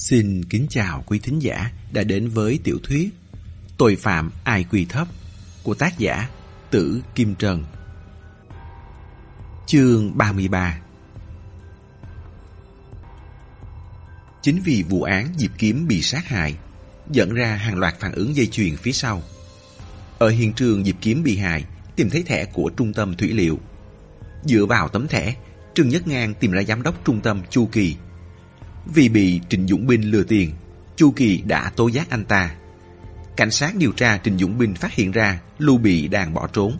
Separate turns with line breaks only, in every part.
Xin kính chào quý thính giả đã đến với tiểu thuyết Tội phạm ai quy thấp của tác giả Tử Kim Trần. Chương 33 Chính vì vụ án Diệp Kiếm bị sát hại dẫn ra hàng loạt phản ứng dây chuyền phía sau. Ở hiện trường Diệp Kiếm bị hại tìm thấy thẻ của trung tâm thủy liệu. Dựa vào tấm thẻ, Trương Nhất Ngang tìm ra giám đốc trung tâm Chu Kỳ vì bị Trịnh Dũng Binh lừa tiền, Chu Kỳ đã tố giác anh ta. Cảnh sát điều tra Trịnh Dũng Binh phát hiện ra Lưu Bị đang bỏ trốn.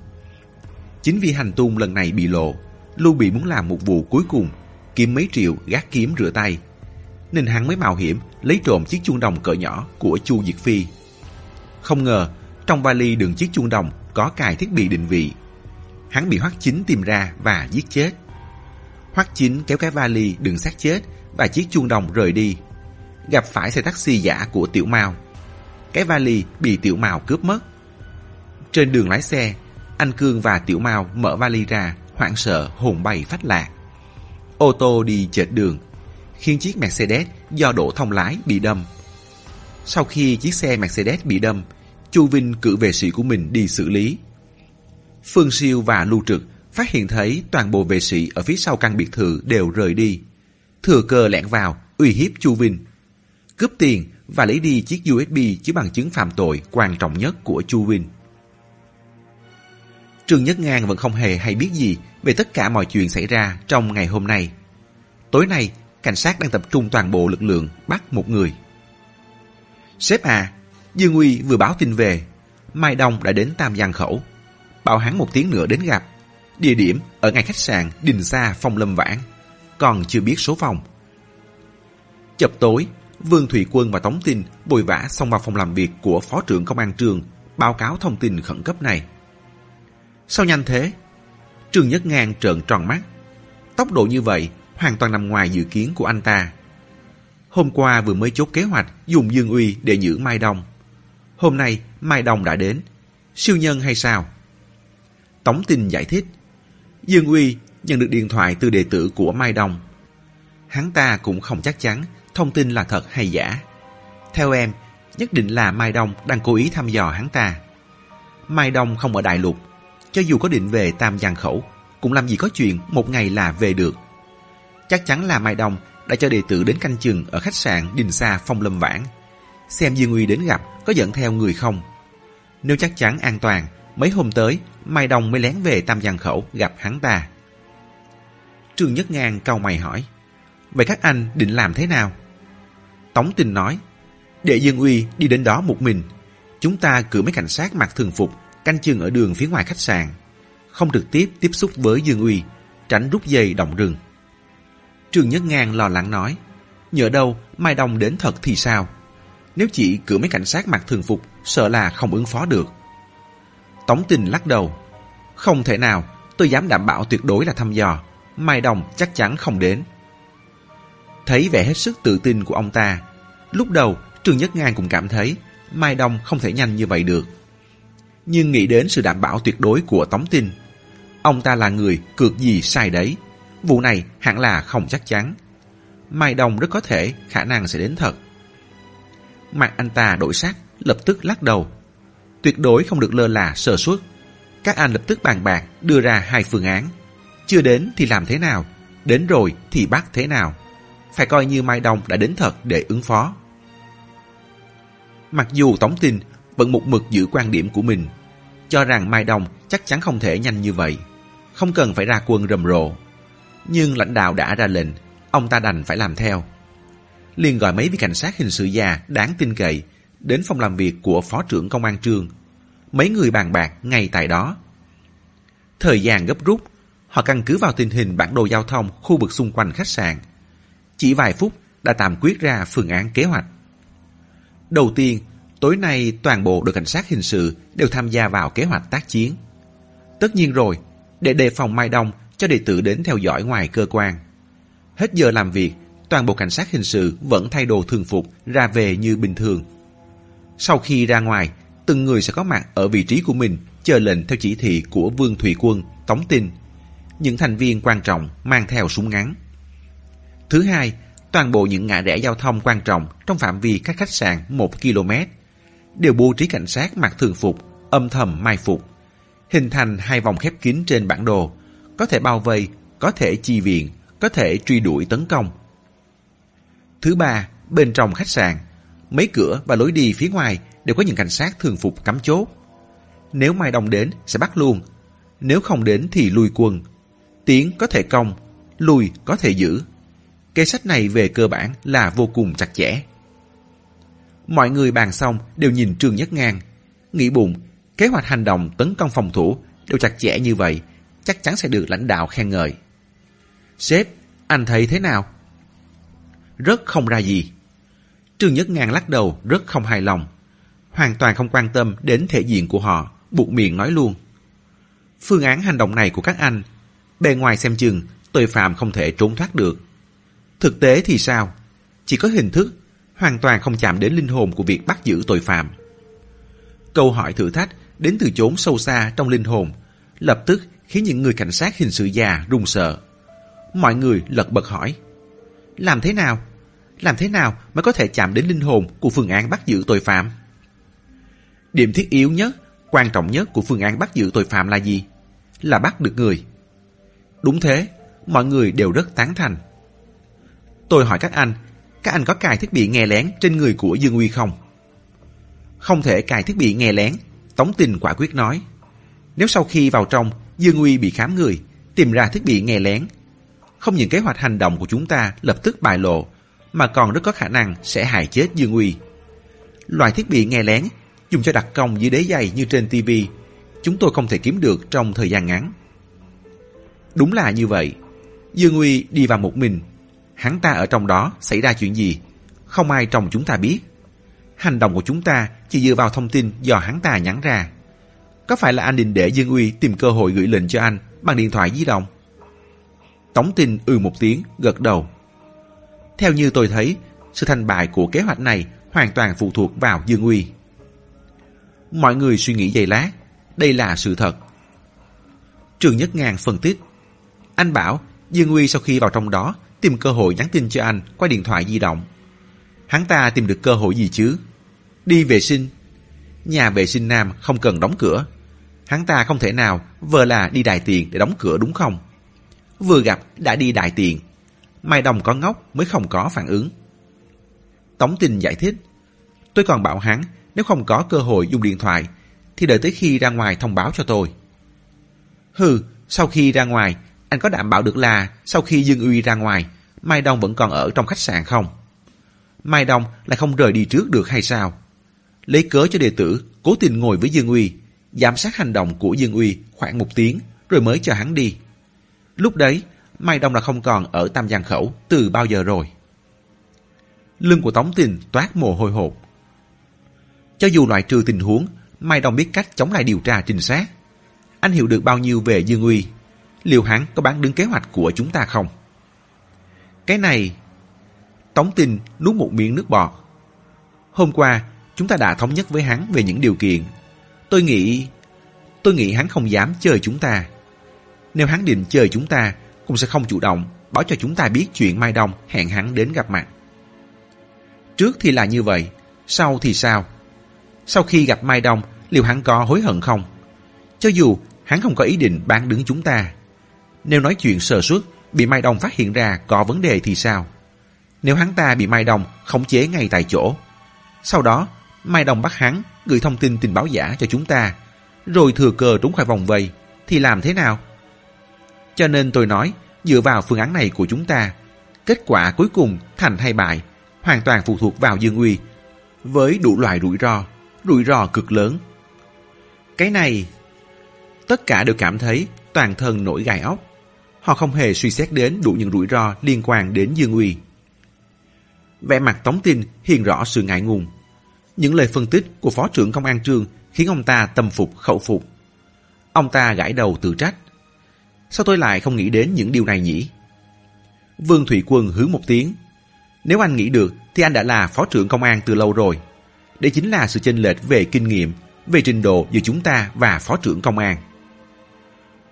Chính vì hành tung lần này bị lộ, Lưu Bị muốn làm một vụ cuối cùng, kiếm mấy triệu gác kiếm rửa tay. Nên hắn mới mạo hiểm lấy trộm chiếc chuông đồng cỡ nhỏ của Chu Diệt Phi. Không ngờ, trong vali đựng chiếc chuông đồng có cài thiết bị định vị. Hắn bị Hoắc Chính tìm ra và giết chết. Hoắc Chính kéo cái vali đựng xác chết và chiếc chuông đồng rời đi. Gặp phải xe taxi giả của Tiểu Mao. Cái vali bị Tiểu Mao cướp mất. Trên đường lái xe, anh Cương và Tiểu Mao mở vali ra, hoảng sợ hồn bay phách lạc. Ô tô đi chệch đường, khiến chiếc Mercedes do đổ thông lái bị đâm. Sau khi chiếc xe Mercedes bị đâm, Chu Vinh cử vệ sĩ của mình đi xử lý. Phương Siêu và Lưu Trực phát hiện thấy toàn bộ vệ sĩ ở phía sau căn biệt thự đều rời đi thừa cơ lẻn vào, uy hiếp Chu Vinh. Cướp tiền và lấy đi chiếc USB chứa bằng chứng phạm tội quan trọng nhất của Chu Vinh. Trương Nhất Ngang vẫn không hề hay biết gì về tất cả mọi chuyện xảy ra trong ngày hôm nay. Tối nay, cảnh sát đang tập trung toàn bộ lực lượng bắt một người. Sếp à, Dương Uy vừa báo tin về. Mai Đông đã đến Tam Giang Khẩu. Bảo hắn một tiếng nữa đến gặp. Địa điểm ở ngay khách sạn Đình Sa Phong Lâm Vãn còn chưa biết số phòng. Chập tối, Vương Thủy Quân và Tống Tinh bồi vã xông vào phòng làm việc của Phó trưởng Công an trường báo cáo thông tin khẩn cấp này. Sao nhanh thế? Trường Nhất Ngang trợn tròn mắt. Tốc độ như vậy hoàn toàn nằm ngoài dự kiến của anh ta. Hôm qua vừa mới chốt kế hoạch dùng Dương Uy để giữ Mai Đông. Hôm nay Mai Đông đã đến. Siêu nhân hay sao? Tống Tinh giải thích. Dương Uy nhận được điện thoại từ đệ tử của Mai Đông. Hắn ta cũng không chắc chắn thông tin là thật hay giả. Theo em, nhất định là Mai Đông đang cố ý thăm dò hắn ta. Mai Đông không ở Đại Lục, cho dù có định về Tam Giang Khẩu, cũng làm gì có chuyện một ngày là về được. Chắc chắn là Mai Đông đã cho đệ tử đến canh chừng ở khách sạn Đình Sa Phong Lâm Vãn. Xem Dương Uy đến gặp có dẫn theo người không. Nếu chắc chắn an toàn, mấy hôm tới Mai Đông mới lén về Tam Giang Khẩu gặp hắn ta. Trương Nhất Ngang cau mày hỏi. Vậy các anh định làm thế nào? Tống Tình nói. Để Dương Uy đi đến đó một mình. Chúng ta cử mấy cảnh sát mặc thường phục canh chừng ở đường phía ngoài khách sạn. Không trực tiếp tiếp xúc với Dương Uy, tránh rút dây động rừng. Trương Nhất Ngang lo lắng nói. Nhờ đâu Mai Đông đến thật thì sao? Nếu chỉ cử mấy cảnh sát mặc thường phục, sợ là không ứng phó được. Tống Tình lắc đầu. Không thể nào, tôi dám đảm bảo tuyệt đối là thăm dò. Mai Đồng chắc chắn không đến. Thấy vẻ hết sức tự tin của ông ta, lúc đầu Trương Nhất Ngang cũng cảm thấy Mai Đồng không thể nhanh như vậy được. Nhưng nghĩ đến sự đảm bảo tuyệt đối của Tống Tinh, ông ta là người cược gì sai đấy. Vụ này hẳn là không chắc chắn. Mai Đồng rất có thể khả năng sẽ đến thật. Mặt anh ta đổi sắc, lập tức lắc đầu. Tuyệt đối không được lơ là sơ suất. Các anh lập tức bàn bạc đưa ra hai phương án. Chưa đến thì làm thế nào? Đến rồi thì bắt thế nào? Phải coi như Mai Đông đã đến thật để ứng phó. Mặc dù Tống tin vẫn một mực giữ quan điểm của mình, cho rằng Mai Đông chắc chắn không thể nhanh như vậy, không cần phải ra quân rầm rộ. Nhưng lãnh đạo đã ra lệnh, ông ta đành phải làm theo. liền gọi mấy vị cảnh sát hình sự già đáng tin cậy đến phòng làm việc của Phó trưởng Công an Trương. Mấy người bàn bạc ngay tại đó. Thời gian gấp rút, Họ căn cứ vào tình hình bản đồ giao thông khu vực xung quanh khách sạn. Chỉ vài phút đã tạm quyết ra phương án kế hoạch. Đầu tiên, tối nay toàn bộ đội cảnh sát hình sự đều tham gia vào kế hoạch tác chiến. Tất nhiên rồi, để đề phòng Mai Đông cho đệ tử đến theo dõi ngoài cơ quan. Hết giờ làm việc, toàn bộ cảnh sát hình sự vẫn thay đồ thường phục ra về như bình thường. Sau khi ra ngoài, từng người sẽ có mặt ở vị trí của mình chờ lệnh theo chỉ thị của Vương Thủy Quân, Tống Tinh những thành viên quan trọng mang theo súng ngắn. Thứ hai, toàn bộ những ngã rẽ giao thông quan trọng trong phạm vi các khách sạn 1 km đều bố trí cảnh sát mặc thường phục, âm thầm mai phục, hình thành hai vòng khép kín trên bản đồ, có thể bao vây, có thể chi viện, có thể truy đuổi tấn công. Thứ ba, bên trong khách sạn, mấy cửa và lối đi phía ngoài đều có những cảnh sát thường phục cắm chốt. Nếu Mai Đông đến sẽ bắt luôn, nếu không đến thì lui quân. Tiến có thể công, lùi có thể giữ. Kế sách này về cơ bản là vô cùng chặt chẽ. Mọi người bàn xong đều nhìn Trương Nhất Ngang. Nghĩ bụng, kế hoạch hành động tấn công phòng thủ đều chặt chẽ như vậy, chắc chắn sẽ được lãnh đạo khen ngợi. Sếp, anh thấy thế nào? Rất không ra gì. Trương Nhất Ngang lắc đầu rất không hài lòng. Hoàn toàn không quan tâm đến thể diện của họ, buộc miệng nói luôn. Phương án hành động này của các anh, bề ngoài xem chừng tội phạm không thể trốn thoát được. Thực tế thì sao? Chỉ có hình thức, hoàn toàn không chạm đến linh hồn của việc bắt giữ tội phạm. Câu hỏi thử thách đến từ chốn sâu xa trong linh hồn, lập tức khiến những người cảnh sát hình sự già run sợ. Mọi người lật bật hỏi, làm thế nào? Làm thế nào mới có thể chạm đến linh hồn của phương án bắt giữ tội phạm? Điểm thiết yếu nhất, quan trọng nhất của phương án bắt giữ tội phạm là gì? Là bắt được người. Đúng thế, mọi người đều rất tán thành. Tôi hỏi các anh, các anh có cài thiết bị nghe lén trên người của Dương Uy không? Không thể cài thiết bị nghe lén, Tống Tình quả quyết nói. Nếu sau khi vào trong, Dương Uy bị khám người, tìm ra thiết bị nghe lén, không những kế hoạch hành động của chúng ta lập tức bại lộ, mà còn rất có khả năng sẽ hại chết Dương Uy. Loại thiết bị nghe lén dùng cho đặt công dưới đế giày như trên TV, chúng tôi không thể kiếm được trong thời gian ngắn. Đúng là như vậy. Dương Uy đi vào một mình. Hắn ta ở trong đó xảy ra chuyện gì? Không ai trong chúng ta biết. Hành động của chúng ta chỉ dựa vào thông tin do hắn ta nhắn ra. Có phải là anh định để Dương Uy tìm cơ hội gửi lệnh cho anh bằng điện thoại di động? Tống tin ừ một tiếng, gật đầu. Theo như tôi thấy, sự thành bại của kế hoạch này hoàn toàn phụ thuộc vào Dương Uy. Mọi người suy nghĩ giây lát, đây là sự thật. Trường Nhất Ngàn phân tích. Anh bảo Dương Uy sau khi vào trong đó tìm cơ hội nhắn tin cho anh qua điện thoại di động. Hắn ta tìm được cơ hội gì chứ? Đi vệ sinh. Nhà vệ sinh nam không cần đóng cửa. Hắn ta không thể nào vờ là đi đại tiền để đóng cửa đúng không? Vừa gặp đã đi đại tiền. Mai Đồng có ngốc mới không có phản ứng. Tống tình giải thích. Tôi còn bảo hắn nếu không có cơ hội dùng điện thoại thì đợi tới khi ra ngoài thông báo cho tôi. Hừ, sau khi ra ngoài, anh có đảm bảo được là sau khi Dương Uy ra ngoài, Mai Đông vẫn còn ở trong khách sạn không? Mai Đông lại không rời đi trước được hay sao? Lấy cớ cho đệ tử, cố tình ngồi với Dương Uy, giám sát hành động của Dương Uy khoảng một tiếng rồi mới cho hắn đi. Lúc đấy, Mai Đông là không còn ở Tam Giang Khẩu từ bao giờ rồi. Lưng của Tống Tình toát mồ hôi hột. Cho dù loại trừ tình huống, Mai Đông biết cách chống lại điều tra trinh sát. Anh hiểu được bao nhiêu về Dương Uy? Liệu hắn có bán đứng kế hoạch của chúng ta không? Cái này... Tống tin nuốt một miếng nước bọt. Hôm qua, chúng ta đã thống nhất với hắn về những điều kiện. Tôi nghĩ... Tôi nghĩ hắn không dám chơi chúng ta. Nếu hắn định chơi chúng ta, cũng sẽ không chủ động báo cho chúng ta biết chuyện Mai Đông hẹn hắn đến gặp mặt. Trước thì là như vậy, sau thì sao? Sau khi gặp Mai Đông, liệu hắn có hối hận không? Cho dù hắn không có ý định bán đứng chúng ta. Nếu nói chuyện sơ suất, bị Mai Đông phát hiện ra có vấn đề thì sao? Nếu hắn ta bị Mai Đông khống chế ngay tại chỗ, sau đó Mai Đông bắt hắn gửi thông tin tình báo giả cho chúng ta, rồi thừa cơ trốn khỏi vòng vây, thì làm thế nào? Cho nên tôi nói, dựa vào phương án này của chúng ta, kết quả cuối cùng thành hay bại hoàn toàn phụ thuộc vào Dương Uy, với đủ loại rủi ro, rủi ro cực lớn. Cái này, tất cả đều cảm thấy toàn thân nổi gai ốc. Họ không hề suy xét đến đủ những rủi ro liên quan đến Dương Uy. Vẻ mặt Tống Tin hiện rõ sự ngại ngùng. Những lời phân tích của Phó trưởng Công an Trương khiến ông ta tâm phục khẩu phục. Ông ta gãi đầu tự trách. Sao tôi lại không nghĩ đến những điều này nhỉ? Vương Thủy Quân hướng một tiếng. Nếu anh nghĩ được thì anh đã là phó trưởng công an từ lâu rồi. Đây chính là sự chênh lệch về kinh nghiệm, về trình độ giữa chúng ta và phó trưởng công an.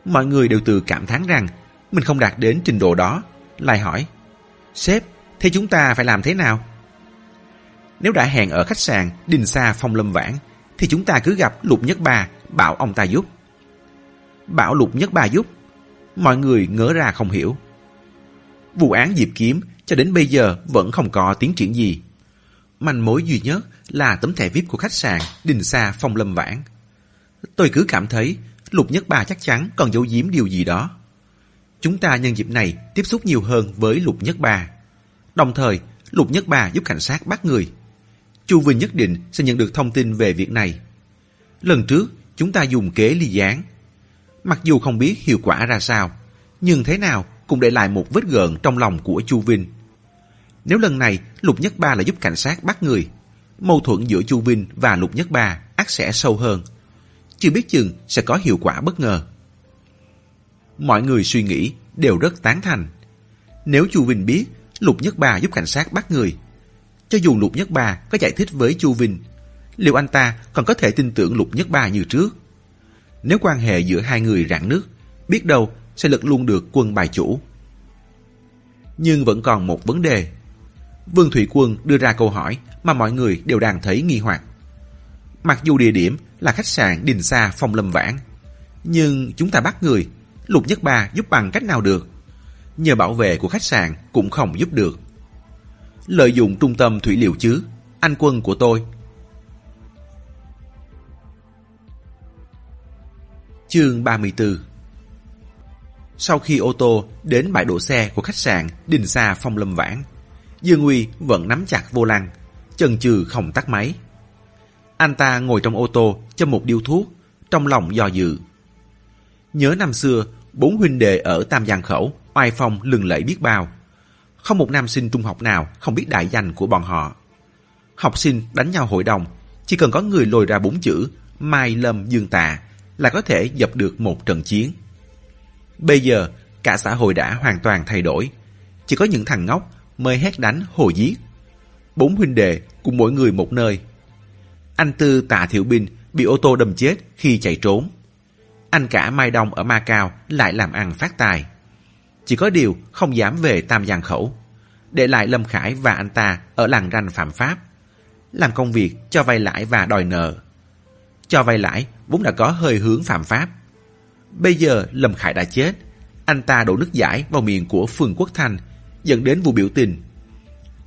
Mọi người đều tự cảm thán rằng mình không đạt đến trình độ đó. Lại hỏi, sếp, Thế chúng ta phải làm thế nào? Nếu đã hẹn ở khách sạn Đình Sa Phong Lâm Vãn, thì chúng ta cứ gặp Lục Nhất Ba, bảo ông ta giúp. Bảo Lục Nhất Ba giúp. Mọi người ngỡ ra không hiểu. Vụ án Diệp Kiếm cho đến bây giờ vẫn không có tiến triển gì. Manh mối duy nhất là tấm thẻ VIP của khách sạn Đình Sa Phong Lâm Vãn. Tôi cứ cảm thấy Lục Nhất Ba chắc chắn còn giấu giếm điều gì đó. Chúng ta nhân dịp này tiếp xúc nhiều hơn với Lục Nhất bà. Đồng thời, Lục Nhất bà giúp cảnh sát bắt người. Chu Vinh nhất định sẽ nhận được thông tin về việc này. Lần trước, chúng ta dùng kế ly gián. Mặc dù không biết hiệu quả ra sao, nhưng thế nào cũng để lại một vết gợn trong lòng của Chu Vinh. Nếu lần này Lục Nhất Ba là giúp cảnh sát bắt người, mâu thuẫn giữa Chu Vinh và Lục Nhất Ba ắt sẽ sâu hơn. Chưa biết chừng sẽ có hiệu quả bất ngờ. Mọi người suy nghĩ đều rất tán thành. Nếu Chu Vinh biết Lục Nhất bà giúp cảnh sát bắt người, cho dù Lục Nhất bà có giải thích với Chu Vinh, liệu anh ta còn có thể tin tưởng Lục Nhất bà như trước? Nếu quan hệ giữa hai người rạn nước, biết đâu sẽ lật luôn được quân bài chủ. Nhưng vẫn còn một vấn đề. Vương Thủy Quân đưa ra câu hỏi mà mọi người đều đang thấy nghi hoặc. Mặc dù địa điểm là khách sạn Đình Sa Phong Lâm Vãn, nhưng chúng ta bắt người, Lục Nhất Ba giúp bằng cách nào được? Nhờ bảo vệ của khách sạn cũng không giúp được. Lợi dụng trung tâm thủy liệu chứ, anh quân của tôi. Chương 34 Sau khi ô tô đến bãi đổ xe của khách sạn Đình Sa Phong Lâm Vãn, Dương Uy vẫn nắm chặt vô lăng, chần chừ không tắt máy. Anh ta ngồi trong ô tô cho một điếu thuốc, trong lòng do dự. Nhớ năm xưa, bốn huynh đệ ở Tam Giang Khẩu, oai phong lừng lẫy biết bao. Không một nam sinh trung học nào không biết đại danh của bọn họ. Học sinh đánh nhau hội đồng, chỉ cần có người lồi ra bốn chữ Mai Lâm Dương Tạ là có thể dập được một trận chiến. Bây giờ, cả xã hội đã hoàn toàn thay đổi. Chỉ có những thằng ngốc mới hét đánh hồ giết. Bốn huynh đệ cùng mỗi người một nơi. Anh Tư Tạ Thiệu Binh bị ô tô đâm chết khi chạy trốn. Anh cả Mai Đông ở Macau lại làm ăn phát tài. Chỉ có điều không dám về Tam Giang Khẩu. Để lại Lâm Khải và anh ta ở làng ranh phạm pháp. Làm công việc cho vay lãi và đòi nợ. Cho vay lãi vốn đã có hơi hướng phạm pháp. Bây giờ Lâm Khải đã chết. Anh ta đổ nước giải vào miệng của Phương Quốc Thanh dẫn đến vụ biểu tình.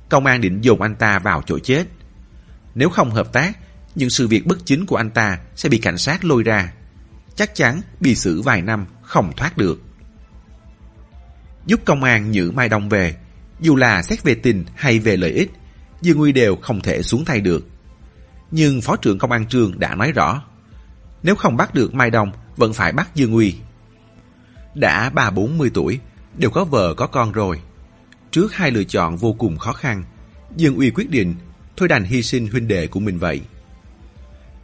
Công an định dồn anh ta vào chỗ chết. Nếu không hợp tác, những sự việc bất chính của anh ta sẽ bị cảnh sát lôi ra. Chắc chắn bị xử vài năm không thoát được. Giúp công an nhử Mai Đông về, dù là xét về tình hay về lợi ích, Dương Nguy đều không thể xuống tay được. Nhưng Phó trưởng Công an Trương đã nói rõ, nếu không bắt được Mai Đông, vẫn phải bắt Dương Nguy. Đã ba bốn mươi tuổi, đều có vợ có con rồi. Trước hai lựa chọn vô cùng khó khăn, Dương Uy quyết định thôi đành hy sinh huynh đệ của mình vậy.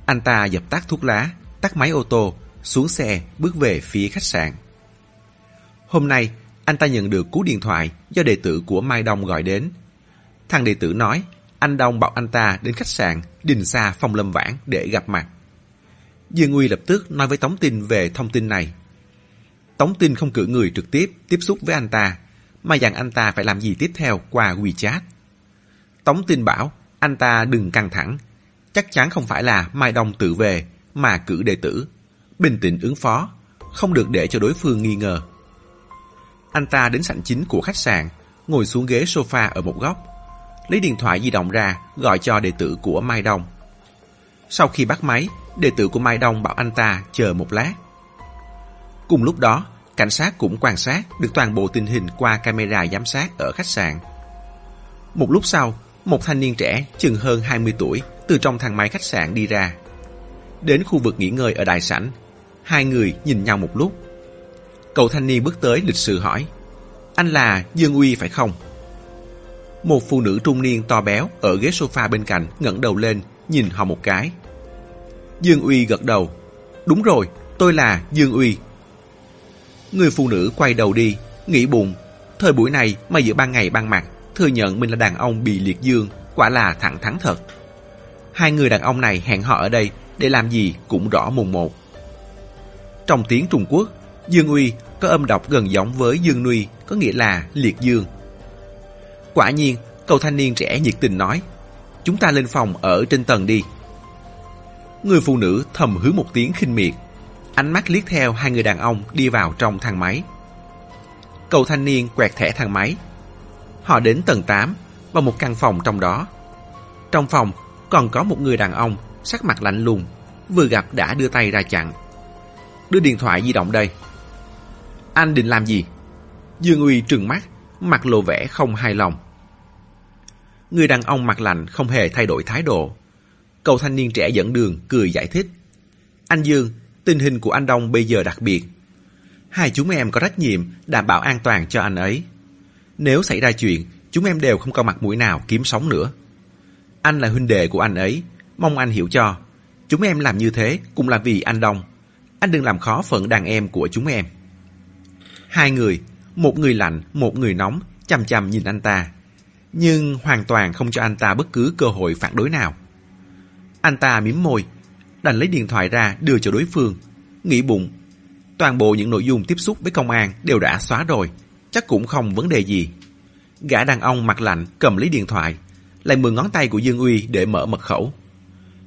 Anh ta dập tắt thuốc lá, tắt máy ô tô, xuống xe bước về phía khách sạn. Hôm nay, anh ta nhận được cú điện thoại do đệ tử của Mai Đông gọi đến. Thằng đệ tử nói anh Đông bảo anh ta đến khách sạn Đình Sa Phong Lâm Vãn để gặp mặt. Dương Uy lập tức nói với Tống Tinh về thông tin này. Tống Tinh không cử người trực tiếp tiếp xúc với anh ta, mà dặn anh ta phải làm gì tiếp theo qua WeChat. Tống Tinh bảo anh ta đừng căng thẳng, chắc chắn không phải là Mai Đông tự về mà cử đệ tử. Bình tĩnh ứng phó, không được để cho đối phương nghi ngờ. Anh ta đến sảnh chính của khách sạn, ngồi xuống ghế sofa ở một góc. Lấy điện thoại di động ra, gọi cho đệ tử của Mai Đông. Sau khi bắt máy, đệ tử của Mai Đông bảo anh ta chờ một lát. Cùng lúc đó, cảnh sát cũng quan sát được toàn bộ tình hình qua camera giám sát ở khách sạn. Một lúc sau, một thanh niên trẻ chừng hơn 20 tuổi từ trong thang máy khách sạn đi ra. Đến khu vực nghỉ ngơi ở đại sảnh, hai người nhìn nhau một lúc Cậu thanh niên bước tới lịch sự hỏi Anh là Dương Uy phải không? Một phụ nữ trung niên to béo ở ghế sofa bên cạnh ngẩng đầu lên nhìn họ một cái. Dương Uy gật đầu. Đúng rồi, tôi là Dương Uy. Người phụ nữ quay đầu đi, nghĩ bụng. Thời buổi này mà giữa ban ngày ban mặt, thừa nhận mình là đàn ông bị liệt dương, quả là thẳng thắn thật. Hai người đàn ông này hẹn họ ở đây để làm gì cũng rõ mồn một. Trong tiếng Trung Quốc, Dương Uy có âm đọc gần giống với Dương Nuy, có nghĩa là liệt dương. Quả nhiên, cậu thanh niên trẻ nhiệt tình nói, chúng ta lên phòng ở trên tầng đi. Người phụ nữ thầm hứa một tiếng khinh miệt, ánh mắt liếc theo hai người đàn ông đi vào trong thang máy. Cậu thanh niên quẹt thẻ thang máy. Họ đến tầng 8 và một căn phòng trong đó. Trong phòng còn có một người đàn ông sắc mặt lạnh lùng, vừa gặp đã đưa tay ra chặn. Đưa điện thoại di động đây. Anh định làm gì? Dương Uy trừng mắt, mặt lộ vẻ không hài lòng. Người đàn ông mặt lạnh không hề thay đổi thái độ. Cậu thanh niên trẻ dẫn đường cười giải thích. Anh Dương, tình hình của anh Đông bây giờ đặc biệt. Hai chúng em có trách nhiệm đảm bảo an toàn cho anh ấy. Nếu xảy ra chuyện, chúng em đều không có mặt mũi nào kiếm sống nữa. Anh là huynh đệ của anh ấy, mong anh hiểu cho. Chúng em làm như thế cũng là vì anh Đông. Anh đừng làm khó phận đàn em của chúng em. Hai người, một người lạnh, một người nóng, chăm chăm nhìn anh ta. Nhưng hoàn toàn không cho anh ta bất cứ cơ hội phản đối nào. Anh ta mím môi, đành lấy điện thoại ra đưa cho đối phương. Nghĩ bụng, toàn bộ những nội dung tiếp xúc với công an đều đã xóa rồi, chắc cũng không vấn đề gì. Gã đàn ông mặt lạnh cầm lấy điện thoại, lại mượn ngón tay của Dương Uy để mở mật khẩu.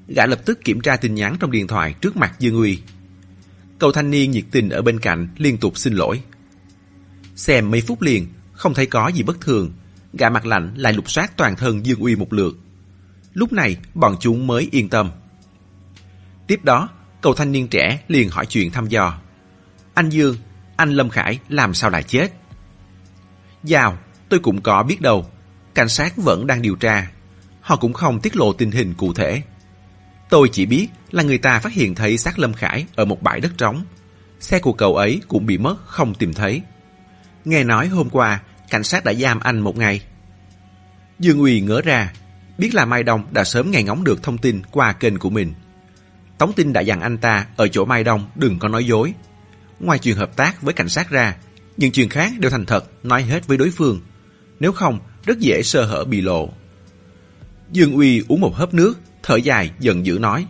Gã lập tức kiểm tra tin nhắn trong điện thoại trước mặt Dương Uy. Cậu thanh niên nhiệt tình ở bên cạnh liên tục xin lỗi. Xem mấy phút liền, không thấy có gì bất thường, gã mặt lạnh lại lục soát toàn thân Dương Uy một lượt. Lúc này, bọn chúng mới yên tâm. Tiếp đó, cậu thanh niên trẻ liền hỏi chuyện thăm dò. Anh Dương, anh Lâm Khải làm sao lại chết? Dào, tôi cũng có biết đâu. Cảnh sát vẫn đang điều tra. Họ cũng không tiết lộ tình hình cụ thể. Tôi chỉ biết là người ta phát hiện thấy xác Lâm Khải ở một bãi đất trống. Xe của cậu ấy cũng bị mất không tìm thấy. Nghe nói hôm qua cảnh sát đã giam anh một ngày. Dương Uy ngỡ ra, biết là Mai Đông đã sớm nghe ngóng được thông tin qua kênh của mình. Tống tin đã dặn anh ta ở chỗ Mai Đông đừng có nói dối. Ngoài chuyện hợp tác với cảnh sát ra, những chuyện khác đều thành thật nói hết với đối phương. Nếu không, rất dễ sơ hở bị lộ. Dương Uy uống một hớp nước, thở dài giận dữ nói.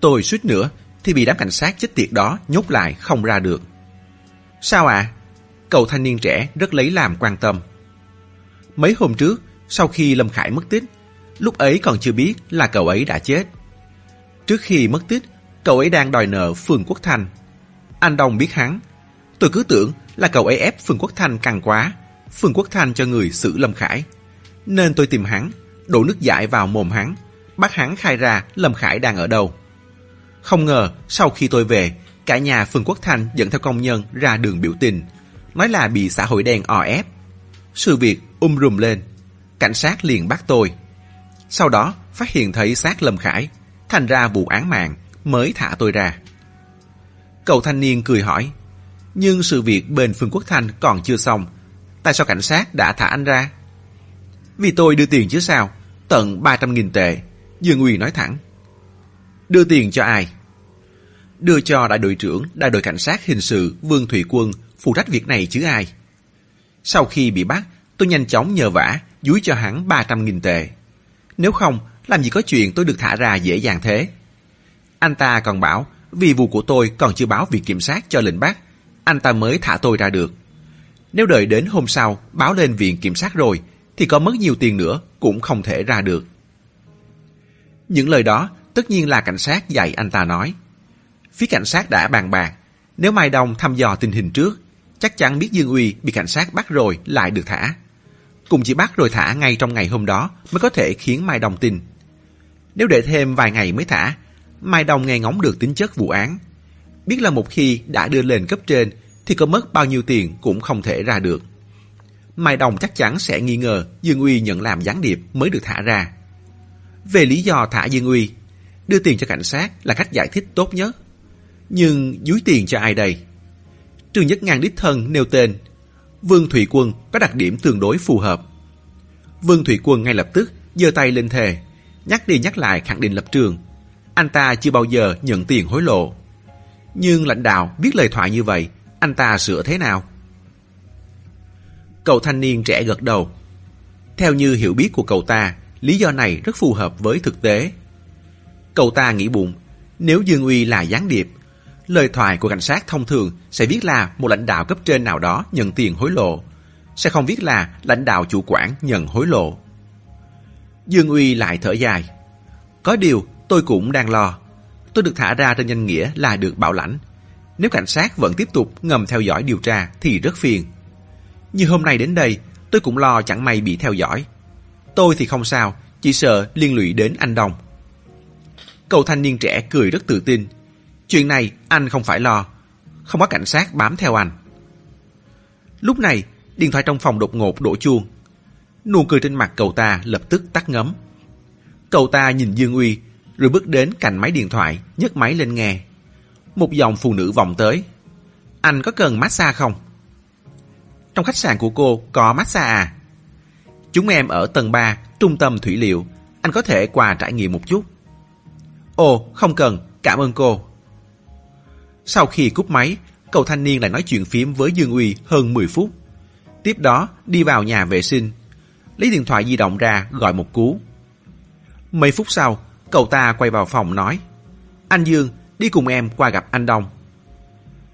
Tôi suýt nữa thì bị đám cảnh sát chết tiệt đó nhốt lại không ra được. Sao ạ? À? Cậu thanh niên trẻ rất lấy làm quan tâm. Mấy hôm trước, sau khi Lâm Khải mất tích, lúc ấy còn chưa biết là cậu ấy đã chết. Trước khi mất tích, cậu ấy đang đòi nợ Phương Quốc thành Anh Đông biết hắn. Tôi cứ tưởng là cậu ấy ép Phương Quốc thành càng quá. Phương Quốc thành cho người xử Lâm Khải. Nên tôi tìm hắn, đổ nước giải vào mồm hắn, bắt hắn khai ra Lâm Khải đang ở đâu. Không ngờ, sau khi tôi về, cả nhà Phương Quốc Thanh dẫn theo công nhân ra đường biểu tình, nói là bị xã hội đen o ép. Sự việc um rùm lên, cảnh sát liền bắt tôi. Sau đó phát hiện thấy xác Lâm Khải, thành ra vụ án mạng mới thả tôi ra. Cậu thanh niên cười hỏi, nhưng sự việc bên Phương Quốc Thanh còn chưa xong, tại sao cảnh sát đã thả anh ra? Vì tôi đưa tiền chứ sao, tận 300.000 tệ, Dương Uy nói thẳng. Đưa tiền cho ai? Đưa cho đại đội trưởng đại đội cảnh sát hình sự Vương Thủy Quân phụ trách việc này chứ ai. Sau khi bị bắt, tôi nhanh chóng nhờ vả, dúi cho hắn 300.000 tệ. Nếu không, làm gì có chuyện tôi được thả ra dễ dàng thế. Anh ta còn bảo, vì vụ của tôi còn chưa báo việc kiểm sát cho lệnh bắt, anh ta mới thả tôi ra được. Nếu đợi đến hôm sau báo lên viện kiểm sát rồi, thì có mất nhiều tiền nữa cũng không thể ra được. Những lời đó tất nhiên là cảnh sát dạy anh ta nói. Phía cảnh sát đã bàn bạc, nếu Mai Đông thăm dò tình hình trước, chắc chắn biết Dương Uy bị cảnh sát bắt rồi lại được thả. Cùng chỉ bắt rồi thả ngay trong ngày hôm đó mới có thể khiến Mai Đông tin. Nếu để thêm vài ngày mới thả, Mai Đông nghe ngóng được tính chất vụ án. Biết là một khi đã đưa lên cấp trên thì có mất bao nhiêu tiền cũng không thể ra được. Mai đồng chắc chắn sẽ nghi ngờ Dương Uy nhận làm gián điệp mới được thả ra. Về lý do thả Dương Uy, đưa tiền cho cảnh sát là cách giải thích tốt nhất. Nhưng dúi tiền cho ai đây? Trương Nhất Ngang đích thân nêu tên. Vương Thủy Quân có đặc điểm tương đối phù hợp. Vương Thủy Quân ngay lập tức giơ tay lên thề, nhắc đi nhắc lại khẳng định lập trường. Anh ta chưa bao giờ nhận tiền hối lộ. Nhưng lãnh đạo biết lời thoại như vậy, anh ta sửa thế nào? Cậu thanh niên trẻ gật đầu. Theo như hiểu biết của cậu ta, lý do này rất phù hợp với thực tế. Cậu ta nghĩ bụng, nếu Dương Uy là gián điệp, lời thoại của cảnh sát thông thường sẽ viết là một lãnh đạo cấp trên nào đó nhận tiền hối lộ. sẽ không viết là lãnh đạo chủ quản nhận hối lộ. Dương Uy lại thở dài. Có điều tôi cũng đang lo. Tôi được thả ra trên danh nghĩa là được bảo lãnh. Nếu cảnh sát vẫn tiếp tục ngầm theo dõi điều tra thì rất phiền. Như hôm nay đến đây, tôi cũng lo chẳng may bị theo dõi. Tôi thì không sao, chỉ sợ liên lụy đến anh đồng Cậu thanh niên trẻ cười rất tự tin. Chuyện này anh không phải lo. Không có cảnh sát bám theo anh. Lúc này, điện thoại trong phòng đột ngột đổ chuông. Nụ cười trên mặt cậu ta lập tức tắt ngấm. Cậu ta nhìn Dương Uy, rồi bước đến cạnh máy điện thoại, nhấc máy lên nghe. Một dòng phụ nữ vòng tới. Anh có cần massage không? Trong khách sạn của cô có massage à? Chúng em ở tầng 3, trung tâm thủy liệu. Anh có thể qua trải nghiệm một chút. Ồ, không cần, cảm ơn cô. Sau khi cúp máy, cậu thanh niên lại nói chuyện phím với Dương Uy hơn 10 phút. Tiếp đó, đi vào nhà vệ sinh. Lấy điện thoại di động ra gọi một cú. Mấy phút sau, cậu ta quay vào phòng nói Anh Dương, đi cùng em qua gặp anh Đông.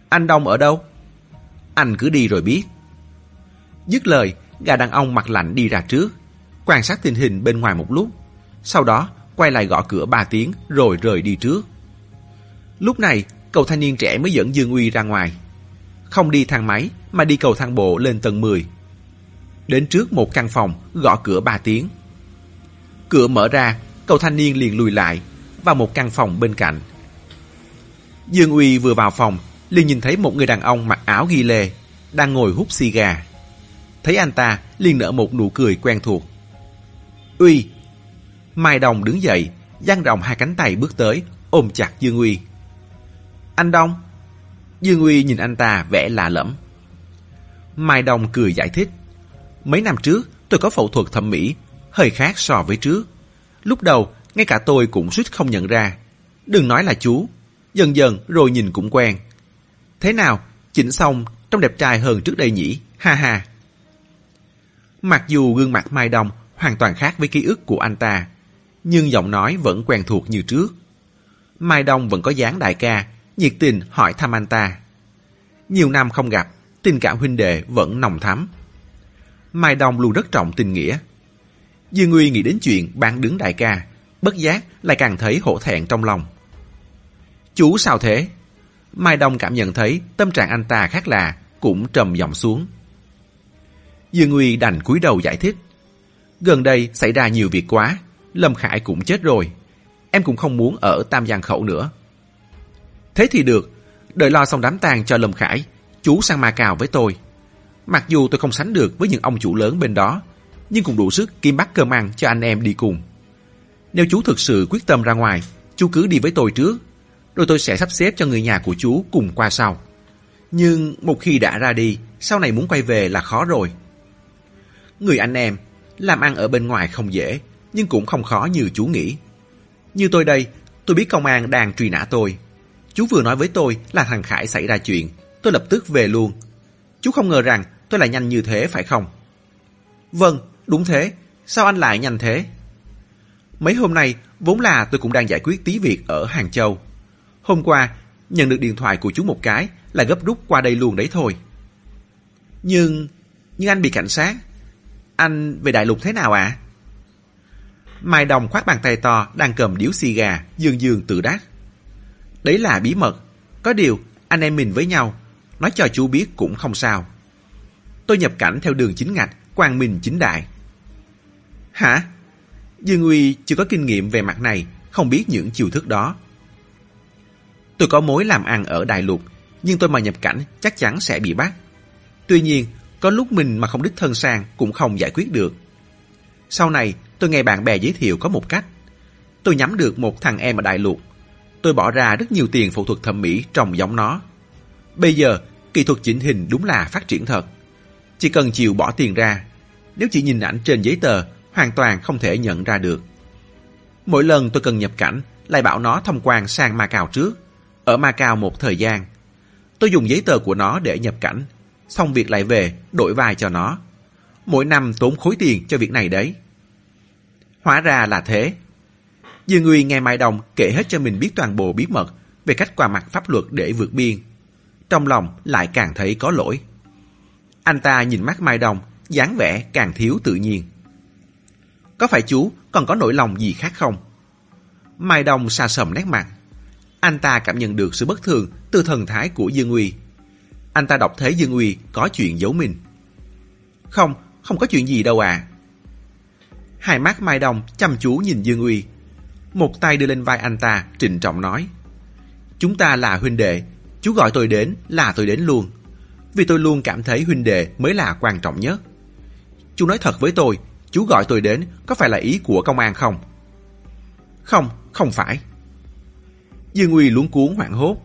Anh Đông ở đâu? Anh cứ đi rồi biết. Dứt lời, gã đàn ông mặt lạnh đi ra trước, quan sát tình hình bên ngoài một lúc. Sau đó, quay lại gõ cửa ba tiếng rồi rời đi trước. Lúc này, cậu thanh niên trẻ mới dẫn Dương Uy ra ngoài. Không đi thang máy mà đi cầu thang bộ lên tầng 10. Đến trước một căn phòng, gõ cửa ba tiếng. Cửa mở ra, cậu thanh niên liền lùi lại, vào một căn phòng bên cạnh. Dương Uy vừa vào phòng, liền nhìn thấy một người đàn ông mặc áo ghi lê, đang ngồi hút xì gà. Thấy anh ta, liền nở một nụ cười quen thuộc. Uy! Mai Đồng đứng dậy, dang rộng hai cánh tay bước tới, ôm chặt Dương Uy. Anh Đông! Dương Uy nhìn anh ta vẻ lạ lẫm. Mai Đông cười giải thích. Mấy năm trước, tôi có phẫu thuật thẩm mỹ, hơi khác so với trước. Lúc đầu, ngay cả tôi cũng suýt không nhận ra. Đừng nói là chú. Dần dần rồi nhìn cũng quen. Thế nào, chỉnh xong, trông đẹp trai hơn trước đây nhỉ? Ha ha. Mặc dù gương mặt Mai Đông hoàn toàn khác với ký ức của anh ta, nhưng giọng nói vẫn quen thuộc như trước. Mai Đông vẫn có dáng đại ca, nhiệt tình hỏi thăm anh ta. Nhiều năm không gặp, tình cảm huynh đệ vẫn nồng thắm. Mai Đông luôn rất trọng tình nghĩa. Dương Nguy nghĩ đến chuyện bán đứng đại ca, bất giác lại càng thấy hổ thẹn trong lòng. Chú sao thế? Mai Đông cảm nhận thấy tâm trạng anh ta khác lạ, cũng trầm giọng xuống. Dương Nguy đành cúi đầu giải thích. Gần đây xảy ra nhiều việc quá, Lâm Khải cũng chết rồi. Em cũng không muốn ở Tam Giang Khẩu nữa. Thế thì được, đợi lo xong đám tang cho Lâm Khải, chú sang Ma Cào với tôi. Mặc dù tôi không sánh được với những ông chủ lớn bên đó, nhưng cũng đủ sức kiếm bắt cơm ăn cho anh em đi cùng. Nếu chú thực sự quyết tâm ra ngoài, chú cứ đi với tôi trước, rồi tôi sẽ sắp xếp cho người nhà của chú cùng qua sau. Nhưng một khi đã ra đi, sau này muốn quay về là khó rồi. Người anh em, làm ăn ở bên ngoài không dễ, nhưng cũng không khó như chú nghĩ. Như tôi đây, tôi biết công an đang truy nã tôi. Chú vừa nói với tôi là thằng Khải xảy ra chuyện, tôi lập tức về luôn. Chú không ngờ rằng tôi lại nhanh như thế phải không? Vâng, đúng thế. Sao anh lại nhanh thế? Mấy hôm nay, vốn là tôi cũng đang giải quyết tí việc ở Hàng Châu. Hôm qua, nhận được điện thoại của chú một cái là gấp rút qua đây luôn đấy thôi. Nhưng, nhưng anh bị cảnh sát. Anh về đại lục thế nào ạ? À? Mai Đồng khoát bàn tay to đang cầm điếu xì gà, dương dương tự đắc. Đấy là bí mật. Có điều, anh em mình với nhau, nói cho chú biết cũng không sao. Tôi nhập cảnh theo đường chính ngạch, quang minh chính đại. Hả? Dương Uy chưa có kinh nghiệm về mặt này, không biết những chiêu thức đó. Tôi có mối làm ăn ở Đại Lục, nhưng tôi mà nhập cảnh chắc chắn sẽ bị bắt. Tuy nhiên, có lúc mình mà không đích thân sang cũng không giải quyết được. Sau này, tôi nghe bạn bè giới thiệu có một cách. Tôi nhắm được một thằng em ở Đại Lục. Tôi bỏ ra rất nhiều tiền phẫu thuật thẩm mỹ trồng giống nó. Bây giờ, kỹ thuật chỉnh hình đúng là phát triển thật. Chỉ cần chịu bỏ tiền ra, nếu chỉ nhìn ảnh trên giấy tờ, hoàn toàn không thể nhận ra được. Mỗi lần tôi cần nhập cảnh, lại bảo nó thông quan sang Macau trước. Ở Macau một thời gian. Tôi dùng giấy tờ của nó để nhập cảnh, xong việc lại về, đổi vai cho nó. Mỗi năm tốn khối tiền cho việc này đấy. Hóa ra là thế. Dương Uy nghe Mai Đồng kể hết cho mình biết toàn bộ bí mật về cách qua mặt pháp luật để vượt biên. Trong lòng lại càng thấy có lỗi. Anh ta nhìn mắt Mai Đồng, dáng vẻ càng thiếu tự nhiên. Có phải chú còn có nỗi lòng gì khác không? Mai đồng xa sầm nét mặt. Anh ta cảm nhận được sự bất thường từ thần thái của Dương Uy. Anh ta đọc thấy Dương Uy có chuyện giấu mình. Không, không có chuyện gì đâu à. Hai mắt Mai đồng chăm chú nhìn Dương Uy. Một tay đưa lên vai anh ta, trịnh trọng nói. Chúng ta là huynh đệ, chú gọi tôi đến là tôi đến luôn. Vì tôi luôn cảm thấy huynh đệ mới là quan trọng nhất. Chú nói thật với tôi, chú gọi tôi đến có phải là ý của công an không? Không, không phải. Dương Uy luống cuốn hoảng hốt.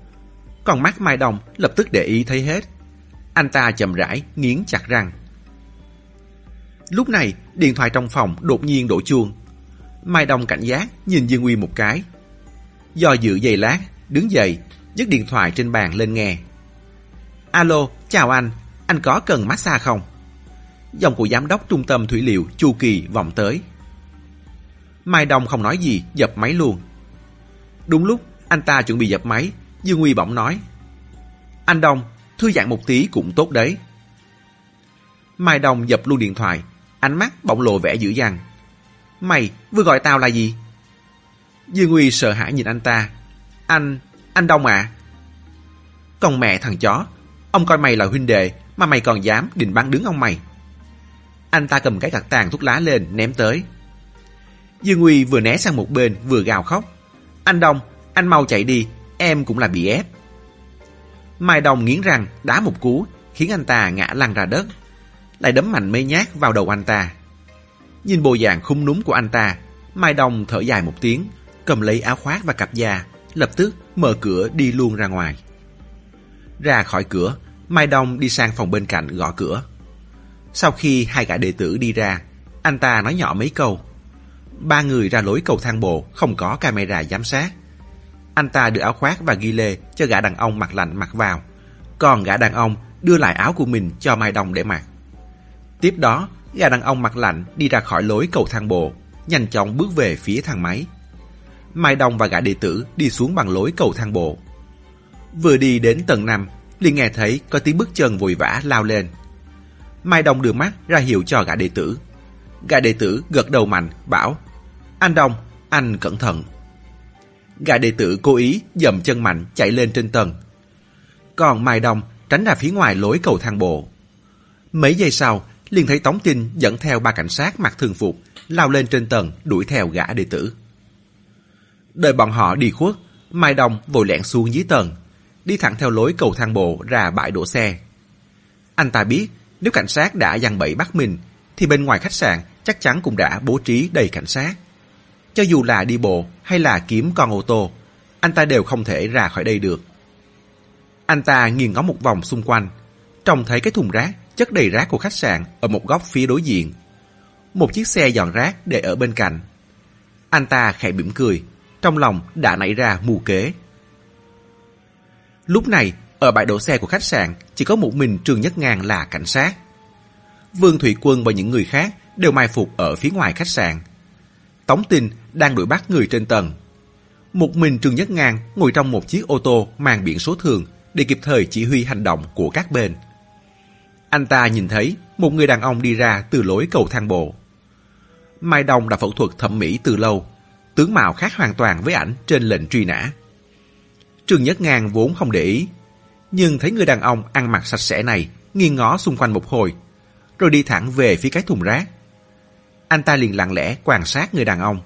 Còn mắt Mai đồng lập tức để ý thấy hết. Anh ta chậm rãi, nghiến chặt răng. Lúc này, điện thoại trong phòng đột nhiên đổ chuông. Mai Đông cảnh giác nhìn Dương Uy một cái. Do dự giây lát, đứng dậy, nhấc điện thoại trên bàn lên nghe. Alo, chào anh, anh có cần massage không? Dòng của giám đốc trung tâm thủy liệu Chu Kỳ vọng tới. Mai Đông không nói gì, dập máy luôn. Đúng lúc anh ta chuẩn bị dập máy, Dương Nguy bỗng nói. Anh Đông, thư giãn một tí cũng tốt đấy. Mai Đông dập luôn điện thoại, ánh mắt bỗng lộ vẻ dữ dằn. Mày, vừa gọi tao là gì? Dương Uy sợ hãi nhìn anh ta. Anh, anh Đông à? Còn mẹ thằng chó, ông coi mày là huynh đệ mà mày còn dám định bắn đứng ông mày. Anh ta cầm cái gạt tàn thuốc lá lên ném tới. Dương Uy vừa né sang một bên vừa gào khóc. Anh Đông, anh mau chạy đi, em cũng là bị ép. Mai đồng nghiến răng đá một cú khiến anh ta ngã lăn ra đất. Lại đấm mạnh mấy nhát vào đầu anh ta. Nhìn bộ dạng khung núm của anh ta, Mai Đồng thở dài một tiếng, cầm lấy áo khoác và cặp da, lập tức mở cửa đi luôn ra ngoài. Ra khỏi cửa, Mai Đông đi sang phòng bên cạnh gõ cửa. Sau khi hai gã đệ tử đi ra, anh ta nói nhỏ mấy câu. Ba người ra lối cầu thang bộ, không có camera giám sát. Anh ta đưa áo khoác và ghi lê cho gã đàn ông mặc lạnh mặc vào. Còn gã đàn ông đưa lại áo của mình cho Mai Đông để mặc. Tiếp đó, gã đàn ông mặc lạnh đi ra khỏi lối cầu thang bộ, nhanh chóng bước về phía thang máy. Mai Đông và gã đệ tử đi xuống bằng lối cầu thang bộ. Vừa đi đến tầng 5, liền nghe thấy có tiếng bước chân vội vã lao lên. Mai Đông đưa mắt ra hiệu cho gã đệ tử. Gã đệ tử gật đầu mạnh, bảo Anh Đông, anh cẩn thận. Gã đệ tử cố ý dầm chân mạnh chạy lên trên tầng. Còn Mai Đông tránh ra phía ngoài lối cầu thang bộ. Mấy giây sau, liền thấy Tống Tinh dẫn theo ba cảnh sát mặc thường phục lao lên trên tầng đuổi theo gã đệ tử. Đợi bọn họ đi khuất, Mai Đông vội lẹn xuống dưới tầng, đi thẳng theo lối cầu thang bộ ra bãi đổ xe. Anh ta biết nếu cảnh sát đã dằn bẫy bắt mình, thì bên ngoài khách sạn chắc chắn cũng đã bố trí đầy cảnh sát. Cho dù là đi bộ hay là kiếm con ô tô, anh ta đều không thể ra khỏi đây được. Anh ta nghiêng ngó một vòng xung quanh, trông thấy cái thùng rác chất đầy rác của khách sạn ở một góc phía đối diện. Một chiếc xe dọn rác để ở bên cạnh. Anh ta khẽ mỉm cười, trong lòng đã nảy ra mù kế. Lúc này, ở bãi đổ xe của khách sạn chỉ có một mình trường Nhất Ngang là cảnh sát. Vương Thủy Quân và những người khác đều mai phục ở phía ngoài khách sạn. Tống Tinh đang đuổi bắt người trên tầng. Một mình trường Nhất Ngang ngồi trong một chiếc ô tô mang biển số thường để kịp thời chỉ huy hành động của các bên. Anh ta nhìn thấy một người đàn ông đi ra từ lối cầu thang bộ. Mai Đông đã phẫu thuật thẩm mỹ từ lâu, tướng mạo khác hoàn toàn với ảnh trên lệnh truy nã. Trương Nhất Ngang vốn không để ý, nhưng thấy người đàn ông ăn mặc sạch sẽ này nghiêng ngó xung quanh một hồi, rồi đi thẳng về phía cái thùng rác. Anh ta liền lặng lẽ quan sát người đàn ông.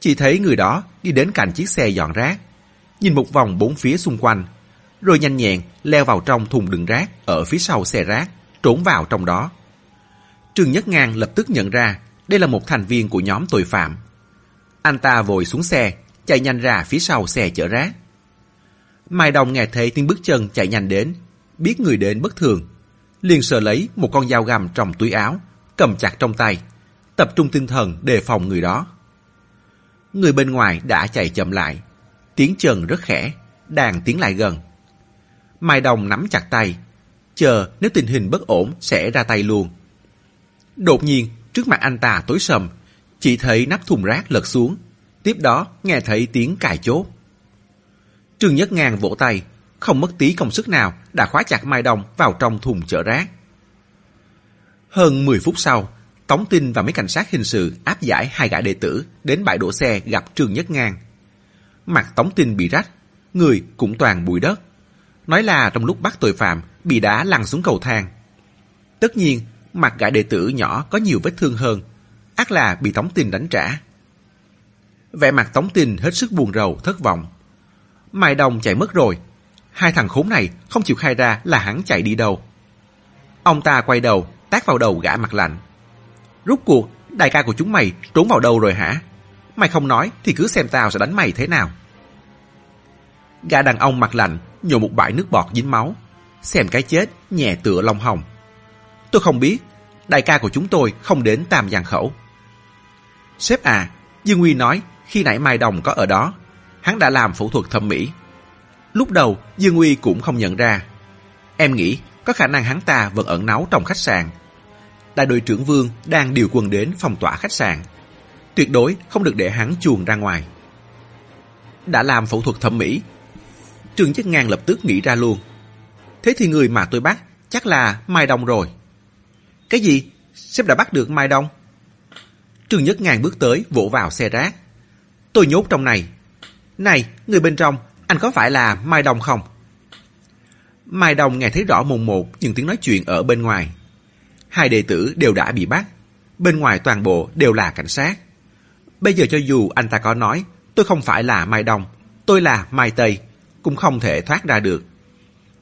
Chỉ thấy người đó đi đến cạnh chiếc xe dọn rác, nhìn một vòng bốn phía xung quanh, rồi nhanh nhẹn leo vào trong thùng đựng rác ở phía sau xe rác, trốn vào trong đó. Trương Nhất Ngang lập tức nhận ra đây là một thành viên của nhóm tội phạm. Anh ta vội xuống xe, chạy nhanh ra phía sau xe chở rác. Mai Đồng nghe thấy tiếng bước chân chạy nhanh đến, biết người đến bất thường. Liền sờ lấy một con dao găm trong túi áo, cầm chặt trong tay, tập trung tinh thần đề phòng người đó. Người bên ngoài đã chạy chậm lại, tiếng chân rất khẽ, đang tiến lại gần. Mai Đồng nắm chặt tay, chờ nếu tình hình bất ổn sẽ ra tay luôn. Đột nhiên, trước mặt anh ta tối sầm, chỉ thấy nắp thùng rác lật xuống, tiếp đó nghe thấy tiếng cài chốt. Trương Nhất Ngang vỗ tay, không mất tí công sức nào đã khóa chặt Mai đồng vào trong thùng chở rác. Hơn 10 phút sau, Tống Tinh và mấy cảnh sát hình sự áp giải hai gã đệ tử đến bãi đổ xe gặp Trương Nhất Ngang. Mặt Tống Tinh bị rách, người cũng toàn bụi đất. Nói là trong lúc bắt tội phạm, bị đá lăn xuống cầu thang. Tất nhiên, mặt gã đệ tử nhỏ có nhiều vết thương hơn, ác là bị Tống Tình đánh trả. Vẻ mặt Tống Tình hết sức buồn rầu, thất vọng. Mai đồng chạy mất rồi. Hai thằng khốn này không chịu khai ra là hắn chạy đi đâu. Ông ta quay đầu, tác vào đầu gã mặt lạnh. Rút cuộc, đại ca của chúng mày trốn vào đâu rồi hả? Mày không nói thì cứ xem tao sẽ đánh mày thế nào. Gã đàn ông mặt lạnh nhổ một bãi nước bọt dính máu. Xem cái chết nhẹ tựa long hồng. Tôi không biết, đại ca của chúng tôi không đến Tam Giang Khẩu. Sếp à, Dương Nguy nói khi nãy Mai Đồng có ở đó, hắn đã làm phẫu thuật thẩm mỹ. Lúc đầu Dương Nguy cũng không nhận ra. Em nghĩ có khả năng hắn ta vẫn ẩn náu trong khách sạn. Đại đội trưởng Vương đang điều quân đến phòng tỏa khách sạn. Tuyệt đối không được để hắn chuồn ra ngoài. Đã làm phẫu thuật thẩm mỹ. Trương Chất Ngang lập tức nghĩ ra luôn. Thế thì người mà tôi bắt chắc là Mai Đông rồi. Cái gì? Sếp đã bắt được Mai Đông? Trương Nhất Ngang bước tới vỗ vào xe rác. Tôi nhốt trong này. Này, người bên trong, anh có phải là Mai Đông không? Mai Đông nghe thấy rõ mồn một những tiếng nói chuyện ở bên ngoài. Hai đệ tử đều đã bị bắt. Bên ngoài toàn bộ đều là cảnh sát. Bây giờ cho dù anh ta có nói tôi không phải là Mai Đông, tôi là Mai Tây, cũng không thể thoát ra được.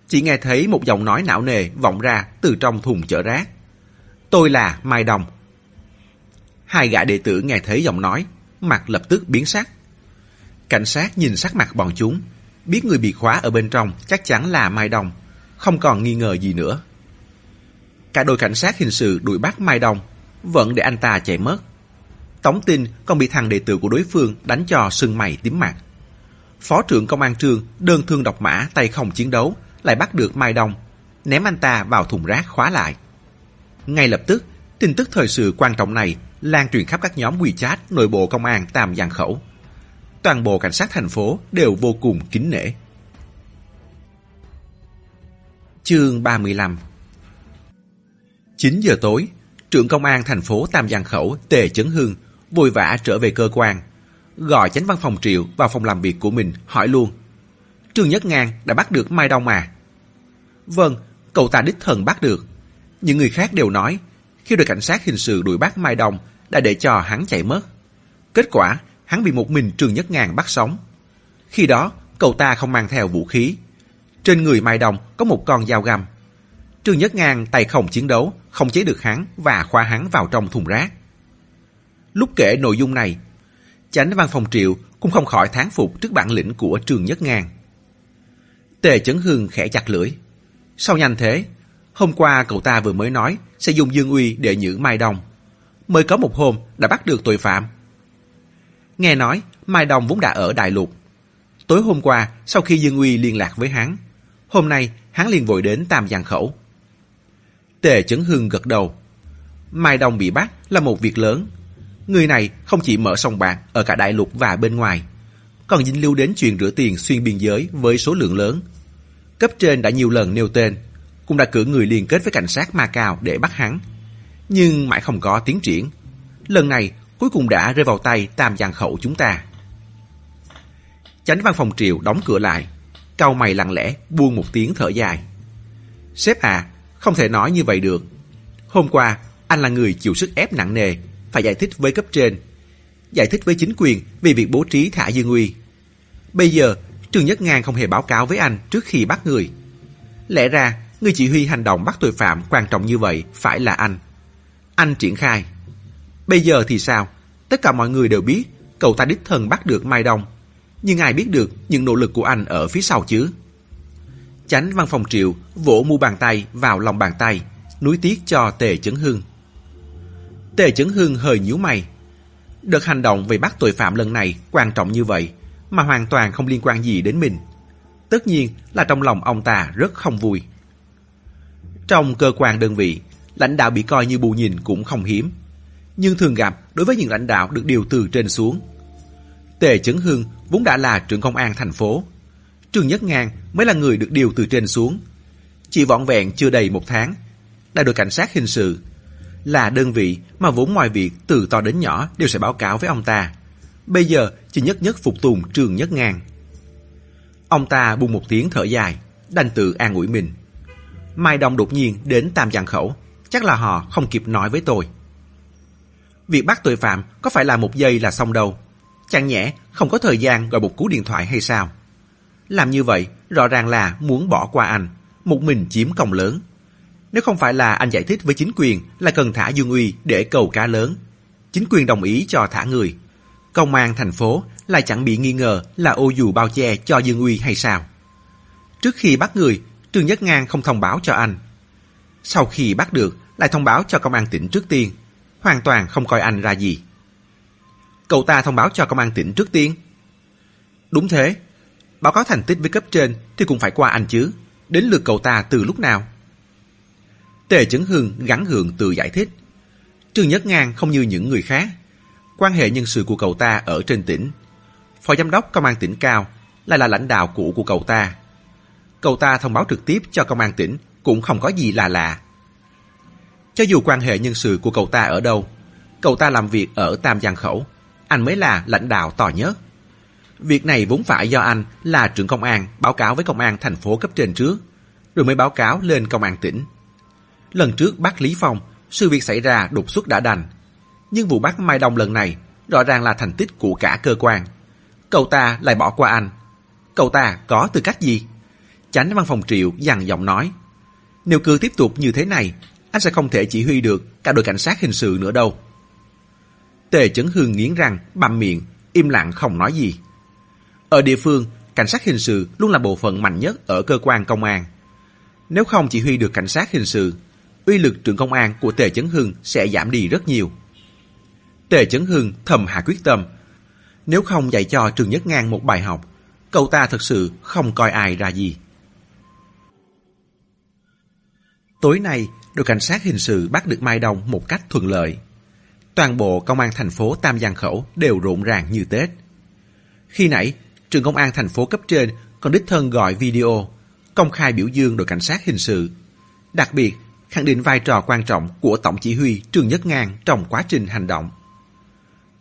Chỉ nghe thấy một giọng nói não nề vọng ra từ trong thùng chở rác. Tôi là Mai đồng. Hai gã đệ tử nghe thấy giọng nói, mặt lập tức biến sắc. Cảnh sát nhìn sắc mặt bọn chúng, biết người bị khóa ở bên trong chắc chắn là Mai đồng, không còn nghi ngờ gì nữa. Cả đội cảnh sát hình sự đuổi bắt Mai đồng, vẫn để anh ta chạy mất. Tống tin còn bị thằng đệ tử của đối phương đánh cho sưng mày tím mặt. Phó trưởng công an trường đơn thương độc mã tay không chiến đấu lại bắt được Mai Đông, ném anh ta vào thùng rác khóa lại. Ngay lập tức, tin tức thời sự quan trọng này lan truyền khắp các nhóm WeChat nội bộ công an Tam Giang Khẩu. Toàn bộ cảnh sát thành phố đều vô cùng kính nể. Chương 35 9 giờ tối, trưởng công an thành phố Tam Giang Khẩu Tề Chấn Hương vội vã trở về cơ quan, gọi chánh văn phòng Triệu vào phòng làm việc của mình hỏi luôn. Trương Nhất Ngang đã bắt được Mai Đông à? Vâng, cậu ta đích thần bắt được. Những người khác đều nói, khi đội cảnh sát hình sự đuổi bắt Mai Đông đã để cho hắn chạy mất. Kết quả, hắn bị một mình Trương Nhất Ngang bắt sống. Khi đó, cậu ta không mang theo vũ khí. Trên người Mai Đông có một con dao găm. Trương Nhất Ngang tay không chiến đấu, không chế được hắn và khoa hắn vào trong thùng rác. Lúc kể nội dung này, chánh văn phòng triệu cũng không khỏi thán phục trước bản lĩnh của trường Nhất Ngang. Tề Chấn Hương khẽ chặt lưỡi. Sao nhanh thế? Hôm qua cậu ta vừa mới nói sẽ dùng dương uy để nhử Mai đồng, Mới có một hôm đã bắt được tội phạm. Nghe nói Mai đồng vốn đã ở Đại Lục. Tối hôm qua sau khi Dương Uy liên lạc với hắn, hôm nay hắn liền vội đến Tam Giang Khẩu. Tề Chấn Hương gật đầu. Mai đồng bị bắt là một việc lớn. Người này không chỉ mở sòng bạc ở cả đại lục và bên ngoài, còn dính lưu đến chuyện rửa tiền xuyên biên giới với số lượng lớn. Cấp trên đã nhiều lần nêu tên, cũng đã cử người liên kết với cảnh sát Macau để bắt hắn. Nhưng mãi không có tiến triển. Lần này cuối cùng đã rơi vào tay Tam Giang Khẩu chúng ta. Chánh văn phòng triều đóng cửa lại, cau mày lặng lẽ buông một tiếng thở dài. Sếp à, không thể nói như vậy được. Hôm qua, anh là người chịu sức ép nặng nề, phải giải thích với cấp trên. Giải thích với chính quyền về việc bố trí thả Dương Uy. Bây giờ, Trương Nhất Ngang không hề báo cáo với anh trước khi bắt người. Lẽ ra, người chỉ huy hành động bắt tội phạm quan trọng như vậy phải là anh. Anh triển khai. Bây giờ thì sao? Tất cả mọi người đều biết cậu ta đích thân bắt được Mai Đông. Nhưng ai biết được những nỗ lực của anh ở phía sau chứ? Chánh văn phòng triệu vỗ mu bàn tay vào lòng bàn tay, núi tiếc cho Tề Chấn Hưng. Tề Chấn Hưng hơi nhíu mày. Đợt hành động về bắt tội phạm lần này quan trọng như vậy, mà hoàn toàn không liên quan gì đến mình. Tất nhiên là trong lòng ông ta rất không vui. Trong cơ quan đơn vị, lãnh đạo bị coi như bù nhìn cũng không hiếm. Nhưng thường gặp đối với những lãnh đạo được điều từ trên xuống. Tề Chấn Hưng vốn đã là trưởng công an thành phố, Trương Nhất Ngang mới là người được điều từ trên xuống. Chỉ vọn vẹn chưa đầy một tháng, đại đội cảnh sát hình sự, là đơn vị mà vốn ngoài việc từ to đến nhỏ đều sẽ báo cáo với ông ta. Bây giờ chỉ nhất nhất phục tùng trường nhất ngang. Ông ta buông một tiếng thở dài, đành tự an ủi mình. Mai Đông đột nhiên đến Tam Giang Khẩu, chắc là họ không kịp nói với tôi. Việc bắt tội phạm có phải là một giây là xong đâu. Chẳng nhẽ không có thời gian gọi một cú điện thoại hay sao? Làm như vậy rõ ràng là muốn bỏ qua anh, một mình chiếm công lớn. Nếu không phải là anh giải thích với chính quyền là cần thả Dương Uy để cầu cá lớn, chính quyền đồng ý cho thả người. Công an thành phố lại chẳng bị nghi ngờ là ô dù bao che cho Dương Uy hay sao. Trước khi bắt người, Trương Nhất Ngang không thông báo cho anh. Sau khi bắt được, lại thông báo cho công an tỉnh trước tiên. Hoàn toàn không coi anh ra gì. Cậu ta thông báo cho công an tỉnh trước tiên. Đúng thế. Báo cáo thành tích với cấp trên thì cũng phải qua anh chứ. Đến lượt cậu ta từ lúc nào? Tề Chấn Hưng gắn hưởng tự giải thích. Trương Nhất Ngang không như những người khác. Quan hệ nhân sự của cậu ta ở trên tỉnh. Phó giám đốc công an tỉnh cao lại là lãnh đạo cũ của cậu ta. Cậu ta thông báo trực tiếp cho công an tỉnh cũng không có gì là lạ. Cho dù quan hệ nhân sự của cậu ta ở đâu, cậu ta làm việc ở Tam Giang Khẩu, anh mới là lãnh đạo to nhất. Việc này vốn phải do anh là trưởng công an báo cáo với công an thành phố cấp trên trước, rồi mới báo cáo lên công an tỉnh. Lần trước bắt Lý Phong, sự việc xảy ra đột xuất đã đành. Nhưng vụ bắt Mai Đông lần này rõ ràng là thành tích của cả cơ quan. Cậu ta lại bỏ qua anh. Cậu ta có tư cách gì? Chánh văn phòng triệu dằn giọng nói. Nếu cứ tiếp tục như thế này, anh sẽ không thể chỉ huy được cả đội cảnh sát hình sự nữa đâu. Tề Chấn Hương nghiến răng, bằm miệng, im lặng không nói gì. Ở địa phương, cảnh sát hình sự luôn là bộ phận mạnh nhất ở cơ quan công an. Nếu không chỉ huy được cảnh sát hình sự, uy lực trưởng công an của Tề Chấn Hưng sẽ giảm đi rất nhiều. Tề Chấn Hưng thầm hạ quyết tâm. Nếu không dạy cho Trường Nhất Ngang một bài học, cậu ta thật sự không coi ai ra gì. Tối nay, đội cảnh sát hình sự bắt được Mai Đông một cách thuận lợi. Toàn bộ công an thành phố Tam Giang Khẩu đều rộn ràng như Tết. Khi nãy, trường công an thành phố cấp trên còn đích thân gọi video, công khai biểu dương đội cảnh sát hình sự. Đặc biệt, khẳng định vai trò quan trọng của Tổng chỉ huy Trương Nhất Ngang trong quá trình hành động.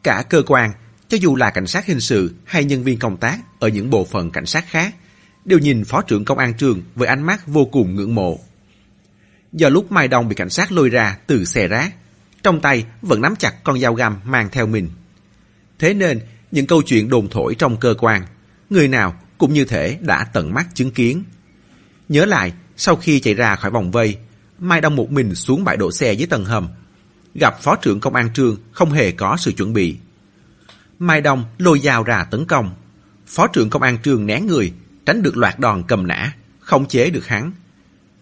Cả cơ quan, cho dù là cảnh sát hình sự hay nhân viên công tác ở những bộ phận cảnh sát khác, đều nhìn Phó trưởng Công an trường với ánh mắt vô cùng ngưỡng mộ. Do lúc Mai Đông bị cảnh sát lôi ra từ xe rác, trong tay vẫn nắm chặt con dao găm mang theo mình. Thế nên, những câu chuyện đồn thổi trong cơ quan, người nào cũng như thể đã tận mắt chứng kiến. Nhớ lại, sau khi chạy ra khỏi vòng vây, Mai Đông một mình xuống bãi đổ xe dưới tầng hầm. Gặp phó trưởng công an trương không hề có sự chuẩn bị. Mai Đông lôi dao ra tấn công. Phó trưởng công an trương né người, tránh được loạt đòn cầm nã, không chế được hắn.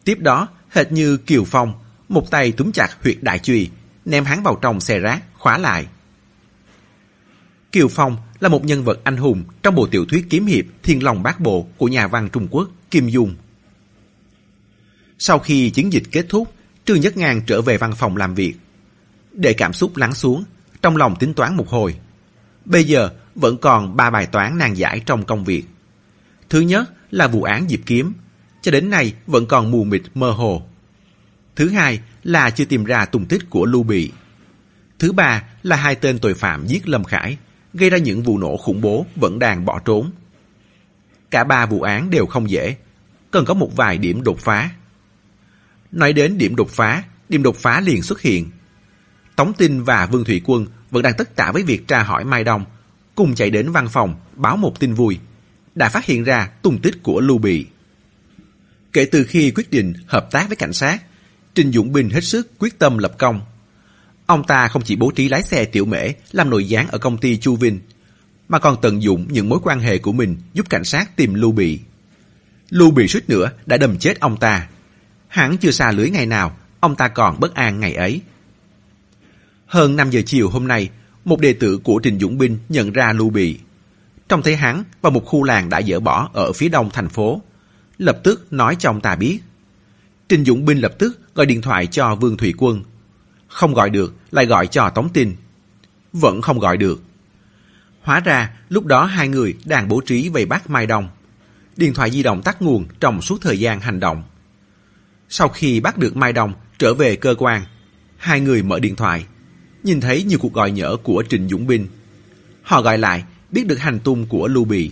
Tiếp đó, hệt như Kiều Phong, một tay túm chặt huyệt đại chùy, ném hắn vào trong xe rác, khóa lại. Kiều Phong là một nhân vật anh hùng trong bộ tiểu thuyết kiếm hiệp Thiên Long Bát Bộ của nhà văn Trung Quốc Kim Dung. Sau khi chiến dịch kết thúc, Trương Nhất Ngang trở về văn phòng làm việc. Để cảm xúc lắng xuống, trong lòng tính toán một hồi. Bây giờ vẫn còn ba bài toán nan giải trong công việc. Thứ nhất là vụ án Diệp Kiếm, cho đến nay vẫn còn mù mịt mơ hồ. Thứ hai là chưa tìm ra tung tích của Lưu Bị. Thứ ba là hai tên tội phạm giết Lâm Khải, gây ra những vụ nổ khủng bố vẫn đang bỏ trốn. Cả ba vụ án đều không dễ, cần có một vài điểm đột phá. Nói đến điểm đột phá, điểm đột phá liền xuất hiện. Tống Tinh và Vương Thủy Quân vẫn đang tất tả với việc tra hỏi Mai Đông, cùng chạy đến văn phòng báo một tin vui, đã phát hiện ra tung tích của Lưu Bị. Kể từ khi quyết định hợp tác với cảnh sát, Trình Dũng Bình hết sức quyết tâm lập công. Ông ta không chỉ bố trí lái xe tiểu mễ làm nội gián ở công ty Chu Vinh, mà còn tận dụng những mối quan hệ của mình giúp cảnh sát tìm Lưu Bị. Lưu Bị suýt nữa đã đâm chết ông ta. Hẳn chưa xa lưới ngày nào, ông ta còn bất an ngày ấy. Hơn 5 giờ chiều hôm nay, một đệ tử của Trình Dũng Binh nhận ra Lưu Bị. Trông thấy hắn vào một khu làng đã dỡ bỏ ở phía đông thành phố. Lập tức nói cho ông ta biết. Trình Dũng Binh lập tức gọi điện thoại cho Vương Thủy Quân. Không gọi được, lại gọi cho Tống Tin. Vẫn không gọi được. Hóa ra, lúc đó hai người đang bố trí về bắt Mai Đông. Điện thoại di động tắt nguồn trong suốt thời gian hành động. Sau khi bắt được Mai đồng trở về cơ quan, hai người mở điện thoại, nhìn thấy nhiều cuộc gọi nhỡ của Trịnh Dũng Binh. Họ gọi lại, biết được hành tung của Lưu Bị.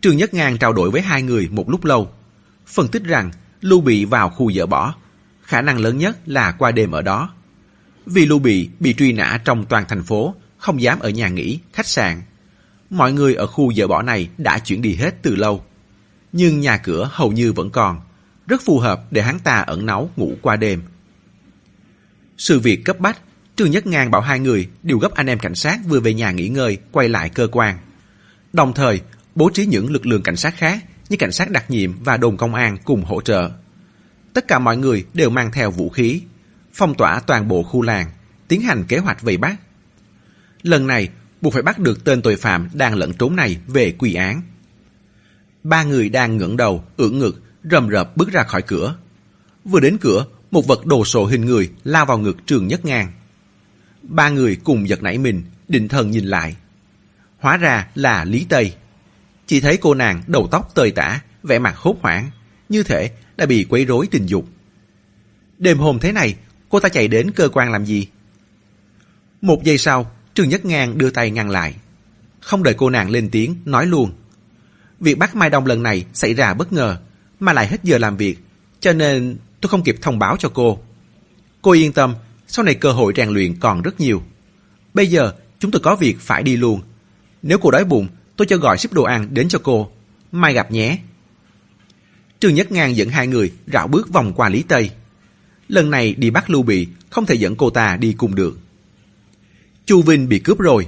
Trương Nhất Ngang trao đổi với hai người một lúc lâu, phân tích rằng Lưu Bị vào khu dỡ bỏ, khả năng lớn nhất là qua đêm ở đó. Vì Lưu Bị bị truy nã trong toàn thành phố, không dám ở nhà nghỉ, khách sạn. Mọi người ở khu dỡ bỏ này đã chuyển đi hết từ lâu. Nhưng nhà cửa hầu như vẫn còn, rất phù hợp để hắn ta ẩn náu ngủ qua đêm. Sự việc cấp bách, Trương Nhất Ngang bảo hai người điều gấp anh em cảnh sát vừa về nhà nghỉ ngơi, quay lại cơ quan. Đồng thời, bố trí những lực lượng cảnh sát khác như cảnh sát đặc nhiệm và đồn công an cùng hỗ trợ. Tất cả mọi người đều mang theo vũ khí, phong tỏa toàn bộ khu làng, tiến hành kế hoạch vây bắt. Lần này, buộc phải bắt được tên tội phạm đang lẫn trốn này về quy án. Ba người đang ngẩng đầu, ưỡn ngực, rầm rập bước ra khỏi cửa. Vừa đến cửa, một vật đồ sộ hình người lao vào ngực trường nhất ngang. Ba người cùng giật nảy mình, định thần nhìn lại. Hóa ra là Lý Tây. Chỉ thấy cô nàng đầu tóc tơi tả, vẻ mặt hốt hoảng, như thể đã bị quấy rối tình dục. Đêm hôm thế này, cô ta chạy đến cơ quan làm gì? Một giây sau, trường Nhất Ngang đưa tay ngăn lại. Không đợi cô nàng lên tiếng, nói luôn. Việc bắt Mai Đông lần này xảy ra bất ngờ, mà lại hết giờ làm việc, cho nên tôi không kịp thông báo cho cô. Cô yên tâm, sau này cơ hội rèn luyện còn rất nhiều. Bây giờ, chúng tôi có việc phải đi luôn. Nếu cô đói bụng, tôi cho gọi ship đồ ăn đến cho cô. Mai gặp nhé. Trương Nhất Ngang dẫn hai người rảo bước vòng qua Lý Tây. Lần này đi bắt Lưu Bị, không thể dẫn cô ta đi cùng được. Chu Vinh bị cướp rồi.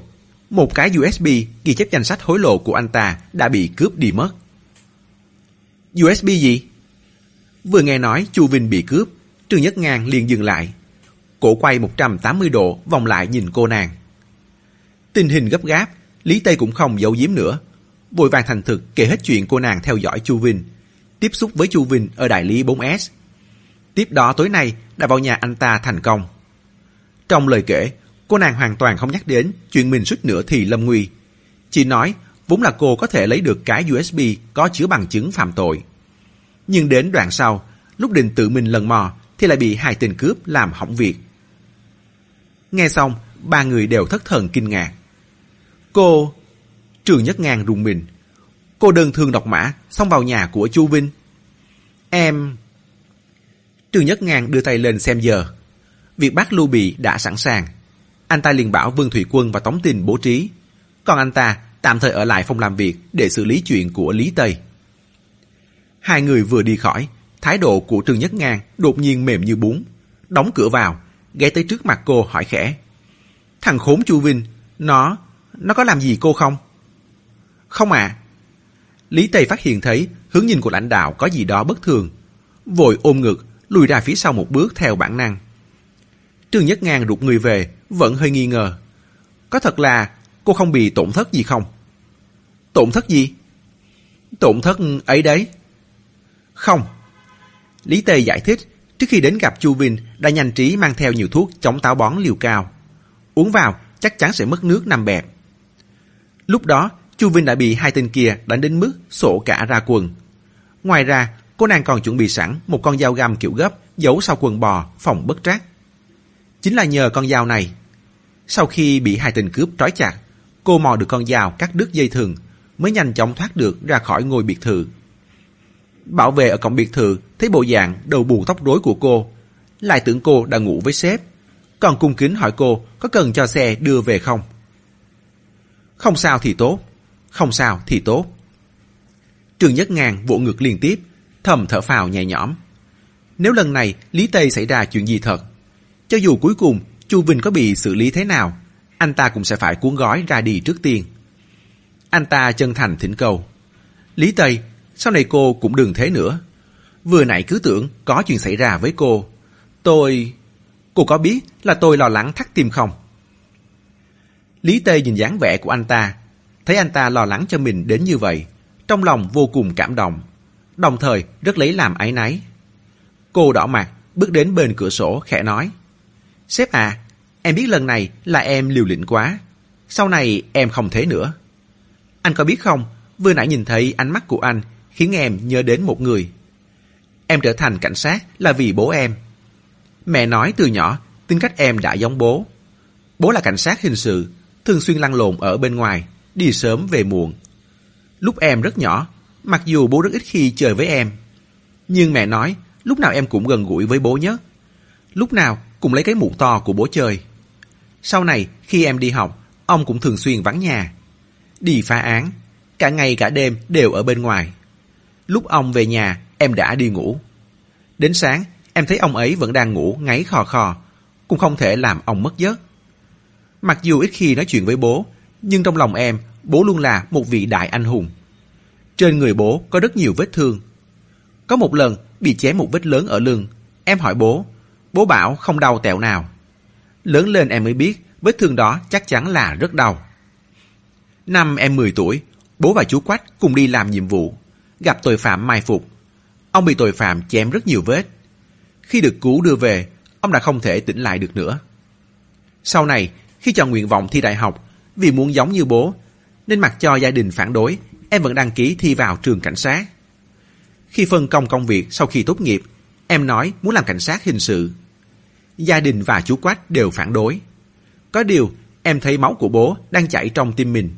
Một cái USB ghi chép danh sách hối lộ của anh ta đã bị cướp đi mất. USB gì? Vừa nghe nói Chu Vinh bị cướp, Trương Nhất Ngang liền dừng lại. Cổ quay 180 độ vòng lại nhìn cô nàng. Tình hình gấp gáp, Lý Tây cũng không giấu giếm nữa. Vội vàng thành thực kể hết chuyện cô nàng theo dõi Chu Vinh, tiếp xúc với Chu Vinh ở đại lý 4S. Tiếp đó tối nay đã vào nhà anh ta thành công. Trong lời kể, cô nàng hoàn toàn không nhắc đến chuyện mình suýt nữa thì lâm nguy. Chỉ nói vốn là cô có thể lấy được cái USB có chứa bằng chứng phạm tội. Nhưng đến đoạn sau, lúc định tự mình lần mò thì lại bị hai tên cướp làm hỏng việc. Nghe xong, ba người đều thất thần kinh ngạc. Cô... Trường Nhất Ngang rùng mình. Cô đơn thương độc mã, xong vào nhà của Chu Vinh. Em... Trường Nhất Ngang đưa tay lên xem giờ. Việc bắt Lưu Bị đã sẵn sàng. Anh ta liền bảo Vương Thủy Quân và Tống Tình bố trí. Còn anh ta tạm thời ở lại phòng làm việc để xử lý chuyện của Lý Tây. Hai người vừa đi khỏi, thái độ của Trương Nhất Ngang đột nhiên mềm như bún. Đóng cửa vào, ghé tới trước mặt cô hỏi khẽ. Thằng khốn Chu Vinh, nó, nó có làm gì cô không? Không ạ. À. Lý Tây phát hiện thấy hướng nhìn của lãnh đạo có gì đó bất thường. Vội ôm ngực, lùi ra phía sau một bước theo bản năng. Trương Nhất Ngang rụt người về, vẫn hơi nghi ngờ. Có thật là cô không bị tổn thất gì không? Tổn thất gì? Tổn thất ấy đấy. Không. Lý Tề giải thích, trước khi đến gặp Chu Vinh đã nhanh trí mang theo nhiều thuốc chống táo bón liều cao. Uống vào chắc chắn sẽ mất nước nằm bẹp. Lúc đó, Chu Vinh đã bị hai tên kia đánh đến mức sổ cả ra quần. Ngoài ra, cô nàng còn chuẩn bị sẵn một con dao găm kiểu gấp giấu sau quần bò phòng bất trắc. Chính là nhờ con dao này. Sau khi bị hai tên cướp trói chặt, cô mò được con dao cắt đứt dây thừng mới nhanh chóng thoát được ra khỏi ngôi biệt thự. Bảo vệ ở cổng biệt thự thấy bộ dạng đầu buồn tóc rối của cô, lại tưởng cô đang ngủ với sếp, còn cung kính hỏi cô có cần cho xe đưa về không. Không sao thì tốt, không sao thì tốt. Trường Nhất Ngàn vỗ ngực liên tiếp, thầm thở phào nhẹ nhõm. Nếu lần này Lý Tây xảy ra chuyện gì thật, cho dù cuối cùng Chu Vinh có bị xử lý thế nào, anh ta cũng sẽ phải cuốn gói ra đi trước tiên. Anh ta chân thành thỉnh cầu. Lý Tây, sau này cô cũng đừng thế nữa. Vừa nãy cứ tưởng có chuyện xảy ra với cô. Tôi... Cô có biết là tôi lo lắng thắt tim không? Lý Tây nhìn dáng vẻ của anh ta, thấy anh ta lo lắng cho mình đến như vậy, trong lòng vô cùng cảm động, đồng thời rất lấy làm áy náy. Cô đỏ mặt, bước đến bên cửa sổ khẽ nói. Sếp à, em biết lần này là em liều lĩnh quá, sau này em không thế nữa. Anh có biết không, vừa nãy nhìn thấy ánh mắt của anh khiến em nhớ đến một người. Em trở thành cảnh sát là vì bố em. Mẹ nói từ nhỏ, tính cách em đã giống bố. Bố là cảnh sát hình sự, thường xuyên lăn lộn ở bên ngoài, đi sớm về muộn. Lúc em rất nhỏ, mặc dù bố rất ít khi chơi với em. Nhưng mẹ nói, lúc nào em cũng gần gũi với bố nhất. Lúc nào cũng lấy cái mũ to của bố chơi. Sau này, khi em đi học, ông cũng thường xuyên vắng nhà. Đi phá án, cả ngày cả đêm đều ở bên ngoài. Lúc ông về nhà, em đã đi ngủ. Đến sáng, em thấy ông ấy vẫn đang ngủ ngáy khò khò, cũng không thể làm ông mất giấc. Mặc dù ít khi nói chuyện với bố, nhưng trong lòng em, bố luôn là một vị đại anh hùng. Trên người bố có rất nhiều vết thương. Có một lần bị chém một vết lớn ở lưng, em hỏi bố, bố bảo không đau tẹo nào. Lớn lên em mới biết vết thương đó chắc chắn là rất đau. Năm em 10 tuổi, bố và chú Quách cùng đi làm nhiệm vụ, gặp tội phạm mai phục. Ông bị tội phạm chém rất nhiều vết. Khi được cứu đưa về, ông đã không thể tỉnh lại được nữa. Sau này, khi chọn nguyện vọng thi đại học, vì muốn giống như bố, nên mặc cho gia đình phản đối, em vẫn đăng ký thi vào trường cảnh sát. Khi phân công công việc sau khi tốt nghiệp, em nói muốn làm cảnh sát hình sự. Gia đình và chú Quách đều phản đối. Có điều, em thấy máu của bố đang chảy trong tim mình.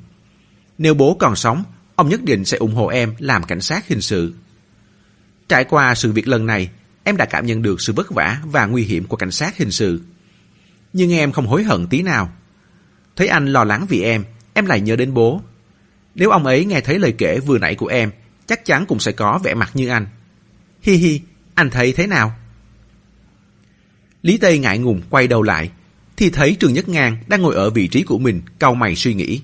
Nếu bố còn sống, ông nhất định sẽ ủng hộ em làm cảnh sát hình sự. Trải qua sự việc lần này, em đã cảm nhận được sự vất vả và nguy hiểm của cảnh sát hình sự. Nhưng em không hối hận tí nào. Thấy anh lo lắng vì em, em lại nhớ đến bố. Nếu ông ấy nghe thấy lời kể vừa nãy của em, chắc chắn cũng sẽ có vẻ mặt như anh. Hi hi, anh thấy thế nào? Lý Tây ngại ngùng quay đầu lại, thì thấy Trường Nhất Ngang đang ngồi ở vị trí của mình, cau mày suy nghĩ.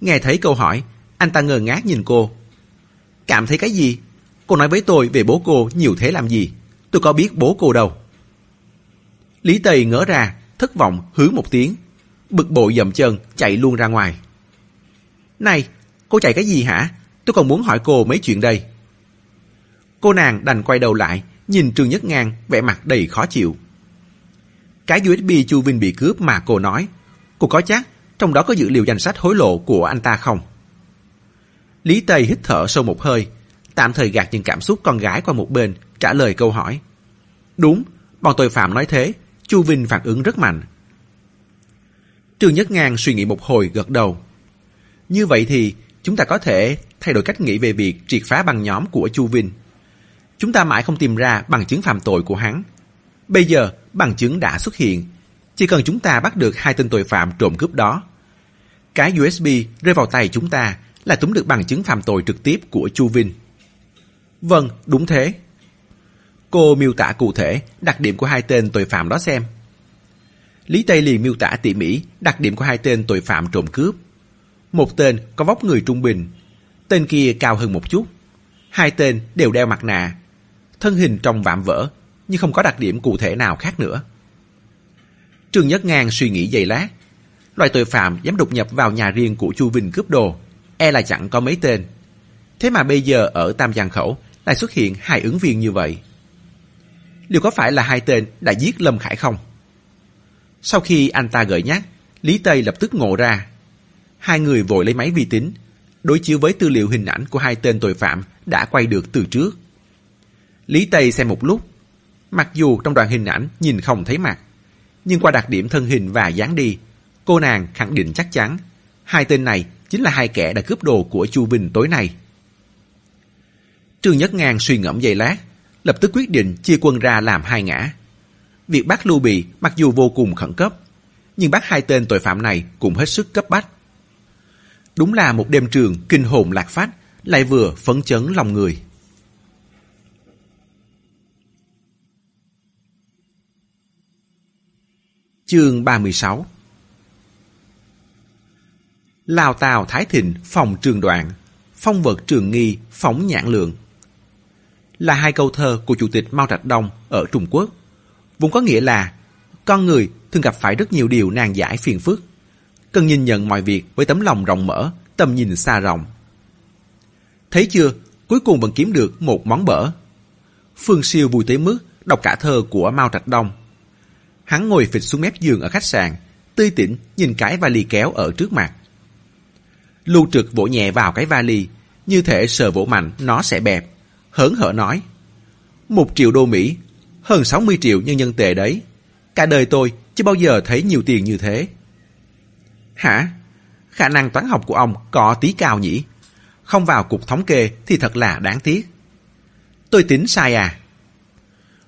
Nghe thấy câu hỏi, anh ta ngơ ngác nhìn cô. Cảm thấy cái gì? Cô nói với tôi về bố cô nhiều thế làm gì? Tôi có biết bố cô đâu. Lý Tây ngỡ ra, thất vọng hứ một tiếng. Bực bội dậm chân, chạy luôn ra ngoài. Này, cô chạy cái gì hả? Tôi còn muốn hỏi cô mấy chuyện đây. Cô nàng đành quay đầu lại, nhìn Trương Nhất Ngang, vẻ mặt đầy khó chịu. Cái USB Chu Vinh bị cướp mà cô nói, cô có chắc trong đó có dữ liệu danh sách hối lộ của anh ta không? Lý Tây hít thở sâu một hơi, tạm thời gạt những cảm xúc con gái qua một bên, trả lời câu hỏi. Đúng, bọn tội phạm nói thế, Chu Vinh phản ứng rất mạnh. Trương Nhất Ngang suy nghĩ một hồi gật đầu. Như vậy thì chúng ta có thể thay đổi cách nghĩ về việc triệt phá băng nhóm của Chu Vinh. Chúng ta mãi không tìm ra bằng chứng phạm tội của hắn. Bây giờ bằng chứng đã xuất hiện. Chỉ cần chúng ta bắt được hai tên tội phạm trộm cướp đó. Cái USB rơi vào tay chúng ta là túm được bằng chứng phạm tội trực tiếp của Chu Vinh. Vâng, đúng thế. Cô miêu tả cụ thể đặc điểm của hai tên tội phạm đó xem. Lý Tây liền miêu tả tỉ mỉ đặc điểm của hai tên tội phạm trộm cướp. Một tên có vóc người trung bình, tên kia cao hơn một chút. Hai tên đều đeo mặt nạ, thân hình trong vạm vỡ, nhưng không có đặc điểm cụ thể nào khác nữa. Trương Nhất Ngang suy nghĩ giây lát. Loại tội phạm dám đột nhập vào nhà riêng của Chu Vinh cướp đồ, e là chẳng có mấy tên. Thế mà bây giờ ở Tam Giang Khẩu lại xuất hiện hai ứng viên như vậy. Liệu có phải là hai tên đã giết Lâm Khải không? Sau khi anh ta gợi nhắc, Lý Tây lập tức ngộ ra. Hai người vội lấy máy vi tính, đối chiếu với tư liệu hình ảnh của hai tên tội phạm đã quay được từ trước. Lý Tây xem một lúc, mặc dù trong đoạn hình ảnh nhìn không thấy mặt, nhưng qua đặc điểm thân hình và dáng đi, cô nàng khẳng định chắc chắn hai tên này chính là hai kẻ đã cướp đồ của Chu Vinh tối nay. Trương Nhất Ngang suy ngẫm giây lát, lập tức quyết định chia quân ra làm hai ngã. Việc bắt Lưu Bị mặc dù vô cùng khẩn cấp, nhưng bắt hai tên tội phạm này cũng hết sức cấp bách. Đúng là một đêm trường kinh hồn lạc phát lại vừa phấn chấn lòng người. Chương 36 Lào Tào Thái Thịnh phòng trường đoạn, phong vật trường nghi phóng nhãn lượng. Là hai câu thơ của Chủ tịch Mao Trạch Đông ở Trung Quốc. Vốn có nghĩa là con người thường gặp phải rất nhiều điều nan giải phiền phức, cần nhìn nhận mọi việc với tấm lòng rộng mở, tầm nhìn xa rộng. Thấy chưa, cuối cùng vẫn kiếm được một món bở. Phương Siêu vui tới mức đọc cả thơ của Mao Trạch Đông. Hắn ngồi phịch xuống mép giường ở khách sạn, tươi tỉnh nhìn cái vali kéo ở trước mặt. Lưu trực vỗ nhẹ vào cái vali, như thể sờ vỗ mạnh nó sẽ bẹp. Hớn hở nói, một triệu đô Mỹ, Hơn 60 triệu nhân dân tệ đấy. Cả đời tôi chưa bao giờ thấy nhiều tiền như thế. Hả? Khả năng toán học của ông có tí cao nhỉ? Không vào cục thống kê thì thật là đáng tiếc. Tôi tính sai à?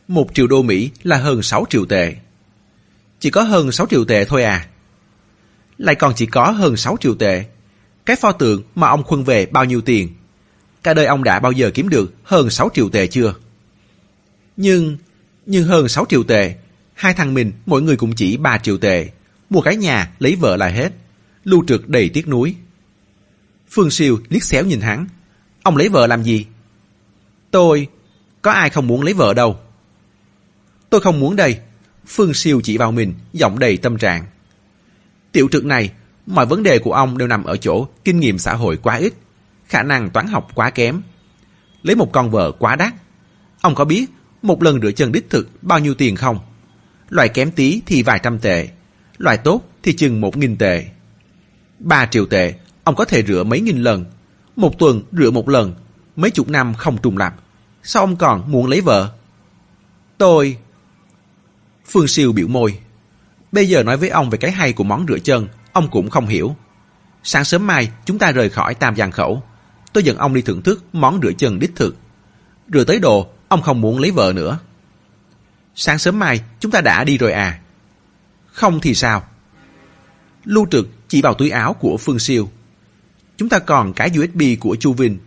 Một triệu đô Mỹ là hơn 6 triệu tệ. Chỉ có hơn 6 triệu tệ thôi à? Lại còn chỉ có hơn 6 triệu tệ. Cái pho tượng mà ông khuân về bao nhiêu tiền? Cả đời ông đã bao giờ kiếm được hơn 6 triệu tệ chưa? Nhưng, nhưng hơn 6 triệu tệ, hai thằng mình mỗi người cũng chỉ 3 triệu tệ. Mua cái nhà, lấy vợ là hết. Lưu trực đầy tiếc nuối. Phương Siêu liếc xéo nhìn hắn. Ông lấy vợ làm gì? Tôi... Có ai không muốn lấy vợ đâu. Tôi không muốn đây. Phương Siêu chỉ vào mình, giọng đầy tâm trạng. Tiểu trực này, mọi vấn đề của ông đều nằm ở chỗ kinh nghiệm xã hội quá ít, khả năng toán học quá kém. Lấy một con vợ quá đắt. Ông có biết một lần rửa chân đích thực bao nhiêu tiền không? Loại kém tí thì vài trăm tệ, loại tốt thì chừng một nghìn tệ. Ba triệu tệ, ông có thể rửa mấy nghìn lần. Một tuần rửa một lần, mấy chục năm không trùng lặp Sao ông còn muốn lấy vợ? Tôi... Phương Siêu biểu môi. Bây giờ nói với ông về cái hay của món rửa chân, ông cũng không hiểu. Sáng sớm mai, chúng ta rời khỏi Tam Giang Khẩu. Tôi dẫn ông đi thưởng thức món rửa chân đích thực. Rửa tới đồ, ông không muốn lấy vợ nữa. Sáng sớm mai, chúng ta đã đi rồi à? Không thì sao? Lưu trực chỉ vào túi áo của Phương Siêu. Chúng ta còn cái USB của Chu Vinh.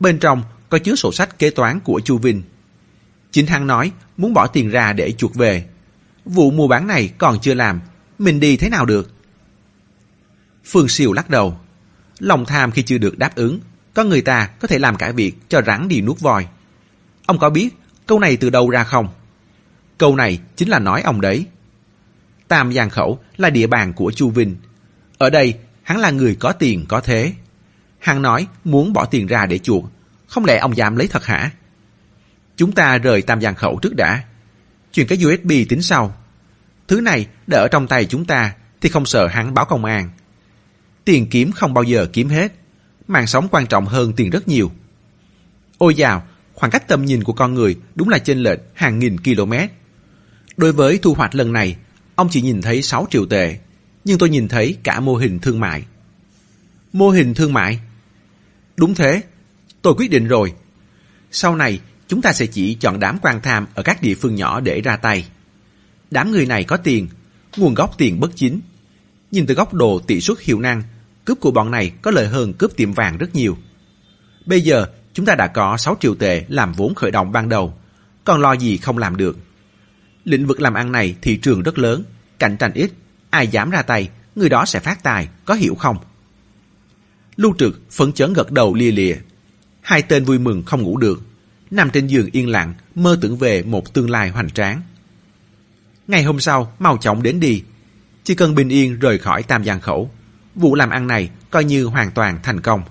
Bên trong có chứa sổ sách kế toán của Chu Vinh. Chính hắn nói muốn bỏ tiền ra để chuột về. Vụ mua bán này còn chưa làm, mình đi thế nào được? Phương Siêu lắc đầu. Lòng tham khi chưa được đáp ứng, có người ta có thể làm cả việc cho rắn đi nuốt voi. Ông có biết câu này từ đâu ra không? Câu này chính là nói ông đấy. Tam Giang Khẩu là địa bàn của Chu Vinh. Ở đây, hắn là người có tiền có thế. Hắn nói muốn bỏ tiền ra để chuộc. Không lẽ ông dám lấy thật hả? Chúng ta rời Tam Giang Khẩu trước đã. Chuyện cái USB tính sau. Thứ này để ở trong tay chúng ta thì không sợ hắn báo công an. Tiền kiếm không bao giờ kiếm hết. Mạng sống quan trọng hơn tiền rất nhiều. Ôi dào, khoảng cách tầm nhìn của con người đúng là chênh lệch hàng nghìn km. Đối với thu hoạch lần này, ông chỉ nhìn thấy 6 triệu tệ, nhưng tôi nhìn thấy cả mô hình thương mại. Mô hình thương mại? Đúng thế, tôi quyết định rồi. Sau này, chúng ta sẽ chỉ chọn đám quan tham ở các địa phương nhỏ để ra tay. Đám người này có tiền, nguồn gốc tiền bất chính. Nhìn từ góc độ tỷ suất hiệu năng, cướp của bọn này có lợi hơn cướp tiệm vàng rất nhiều. Bây giờ, chúng ta đã có 6 triệu tệ làm vốn khởi động ban đầu, còn lo gì không làm được. Lĩnh vực làm ăn này thị trường rất lớn, cạnh tranh ít, ai dám ra tay, người đó sẽ phát tài, có hiểu không? Lưu trực phấn chấn gật đầu lia lịa. Hai tên vui mừng không ngủ được, nằm trên giường yên lặng, mơ tưởng về một tương lai hoành tráng. Ngày hôm sau, mau chóng đến đi. Chỉ cần bình yên rời khỏi Tam Giang Khẩu, vụ làm ăn này coi như hoàn toàn thành công.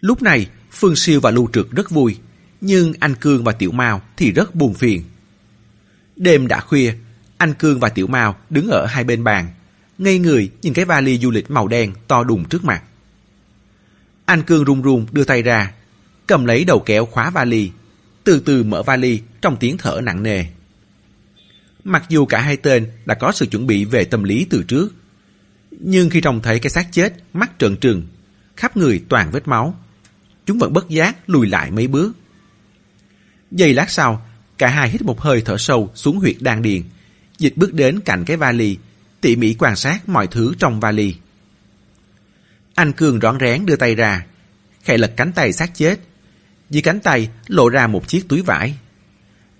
Lúc này, Phương Siêu và Lưu Trực rất vui, nhưng anh Cương và Tiểu Mao thì rất buồn phiền. Đêm đã khuya, anh Cương và Tiểu Mao đứng ở hai bên bàn, ngây người nhìn cái vali du lịch màu đen to đùng trước mặt. Anh Cương run run đưa tay ra, cầm lấy đầu kéo khóa vali, từ từ mở vali trong tiếng thở nặng nề. Mặc dù cả hai tên đã có sự chuẩn bị về tâm lý từ trước, nhưng khi trông thấy cái xác chết, mắt trợn trừng, khắp người toàn vết máu, chúng vẫn bất giác lùi lại mấy bước. Giây lát sau, cả hai hít một hơi thở sâu xuống huyệt đan điền, dịch bước đến cạnh cái vali, tỉ mỉ quan sát mọi thứ trong vali. Anh Cường rõn rén đưa tay ra, khẽ lật cánh tay xác chết. Dưới cánh tay lộ ra một chiếc túi vải.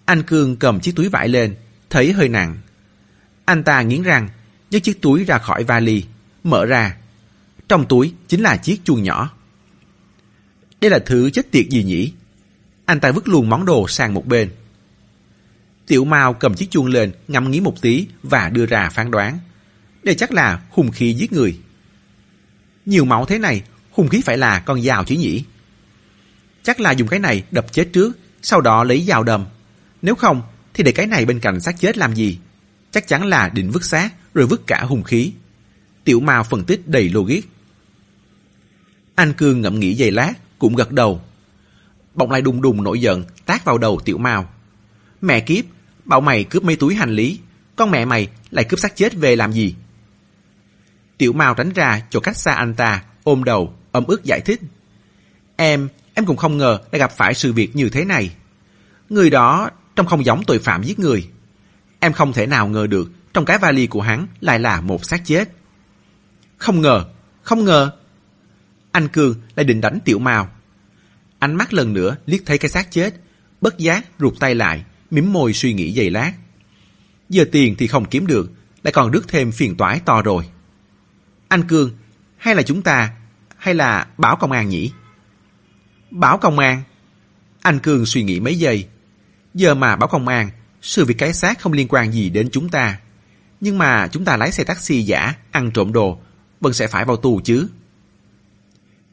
Anh Cường cầm chiếc túi vải lên, thấy hơi nặng. Anh ta nghiến răng, nhấc chiếc túi ra khỏi vali, mở ra. Trong túi chính là chiếc chuông nhỏ. Đây là thứ chết tiệt gì nhỉ? Anh ta vứt luôn món đồ sang một bên. Tiểu Mao cầm chiếc chuông lên, ngắm nghĩ một tí và đưa ra phán đoán. Đây chắc là hung khí giết người. Nhiều máu thế này, hung khí phải là con dao chứ nhỉ? Chắc là dùng cái này đập chết trước, sau đó lấy dao đâm. Nếu không, thì để cái này bên cạnh xác chết làm gì? Chắc chắn là định vứt xác, rồi vứt cả hung khí. Tiểu Mao phân tích đầy logic. Anh Cương ngẫm nghĩ giây lát, cũng gật đầu. bỗng lại đùng đùng nổi giận, tát vào đầu tiểu mao. Mẹ kiếp, bảo mày cướp mấy túi hành lý, con mẹ mày lại cướp xác chết về làm gì? Tiểu mao tránh ra chỗ cách xa anh ta, ôm đầu, ấm ức giải thích. Em, em cũng không ngờ đã gặp phải sự việc như thế này. Người đó trông không giống tội phạm giết người. Em không thể nào ngờ được trong cái vali của hắn lại là một xác chết. Không ngờ, không ngờ. Anh Cường lại định đánh Tiểu Mao. Ánh mắt lần nữa liếc thấy cái xác chết, bất giác rụt tay lại, mím môi suy nghĩ giây lát. Giờ tiền thì không kiếm được, lại còn rước thêm phiền toái to rồi. Anh Cương, hay là chúng ta, hay là bảo công an nhỉ? Bảo công an? Anh Cương suy nghĩ mấy giây. Giờ mà bảo công an, sự việc cái xác không liên quan gì đến chúng ta. Nhưng mà chúng ta lái xe taxi giả, ăn trộm đồ, vẫn sẽ phải vào tù chứ.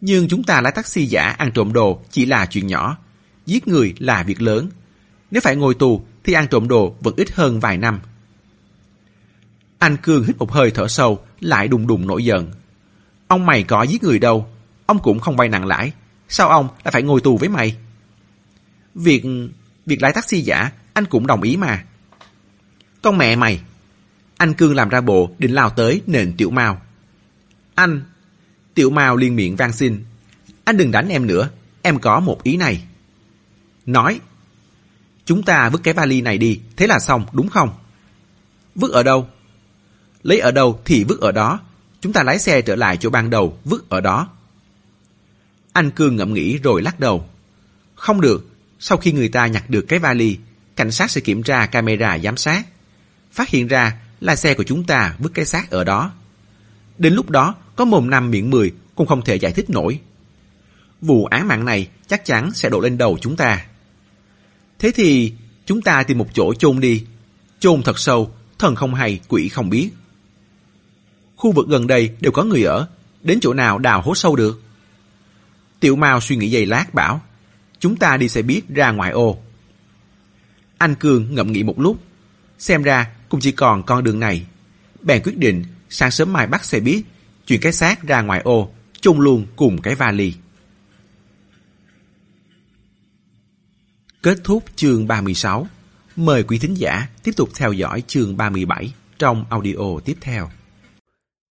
Nhưng chúng ta lái taxi giả ăn trộm đồ chỉ là chuyện nhỏ. Giết người là việc lớn. Nếu phải ngồi tù thì ăn trộm đồ vẫn ít hơn vài năm. Anh Cương hít một hơi thở sâu, lại đùng đùng nổi giận. Ông mày có giết người đâu, ông cũng không vay nặng lãi. Sao ông lại phải ngồi tù với mày? Việc việc lái taxi giả, anh cũng đồng ý mà. Con mẹ mày! Anh Cương làm ra bộ định lao tới nền tiểu mau. Anh! Tiểu mau liên miệng van xin. Anh đừng đánh em nữa, em có một ý này. Nói! Chúng ta vứt cái vali này đi, thế là xong, đúng không? Vứt ở đâu? Lấy ở đâu thì vứt ở đó. Chúng ta lái xe trở lại chỗ ban đầu, vứt ở đó. Anh Cương ngẫm nghĩ rồi lắc đầu. Không được, sau khi người ta nhặt được cái vali, cảnh sát sẽ kiểm tra camera giám sát. Phát hiện ra là xe của chúng ta vứt cái xác ở đó. Đến lúc đó, có mồm năm miệng mười cũng không thể giải thích nổi. Vụ án mạng này chắc chắn sẽ đổ lên đầu chúng ta. Thế thì chúng ta tìm một chỗ chôn đi. Chôn thật sâu, thần không hay, quỷ không biết. Khu vực gần đây đều có người ở, đến chỗ nào đào hố sâu được. Tiểu Mao suy nghĩ giây lát bảo, chúng ta đi xe buýt ra ngoài ô. Anh Cường ngậm nghĩ một lúc, xem ra cũng chỉ còn con đường này. Bèn quyết định sáng sớm mai bắt xe buýt, chuyển cái xác ra ngoài ô, chung luôn cùng cái vali. Kết thúc chương 36. Mời quý thính giả tiếp tục theo dõi chương 37 trong audio tiếp theo.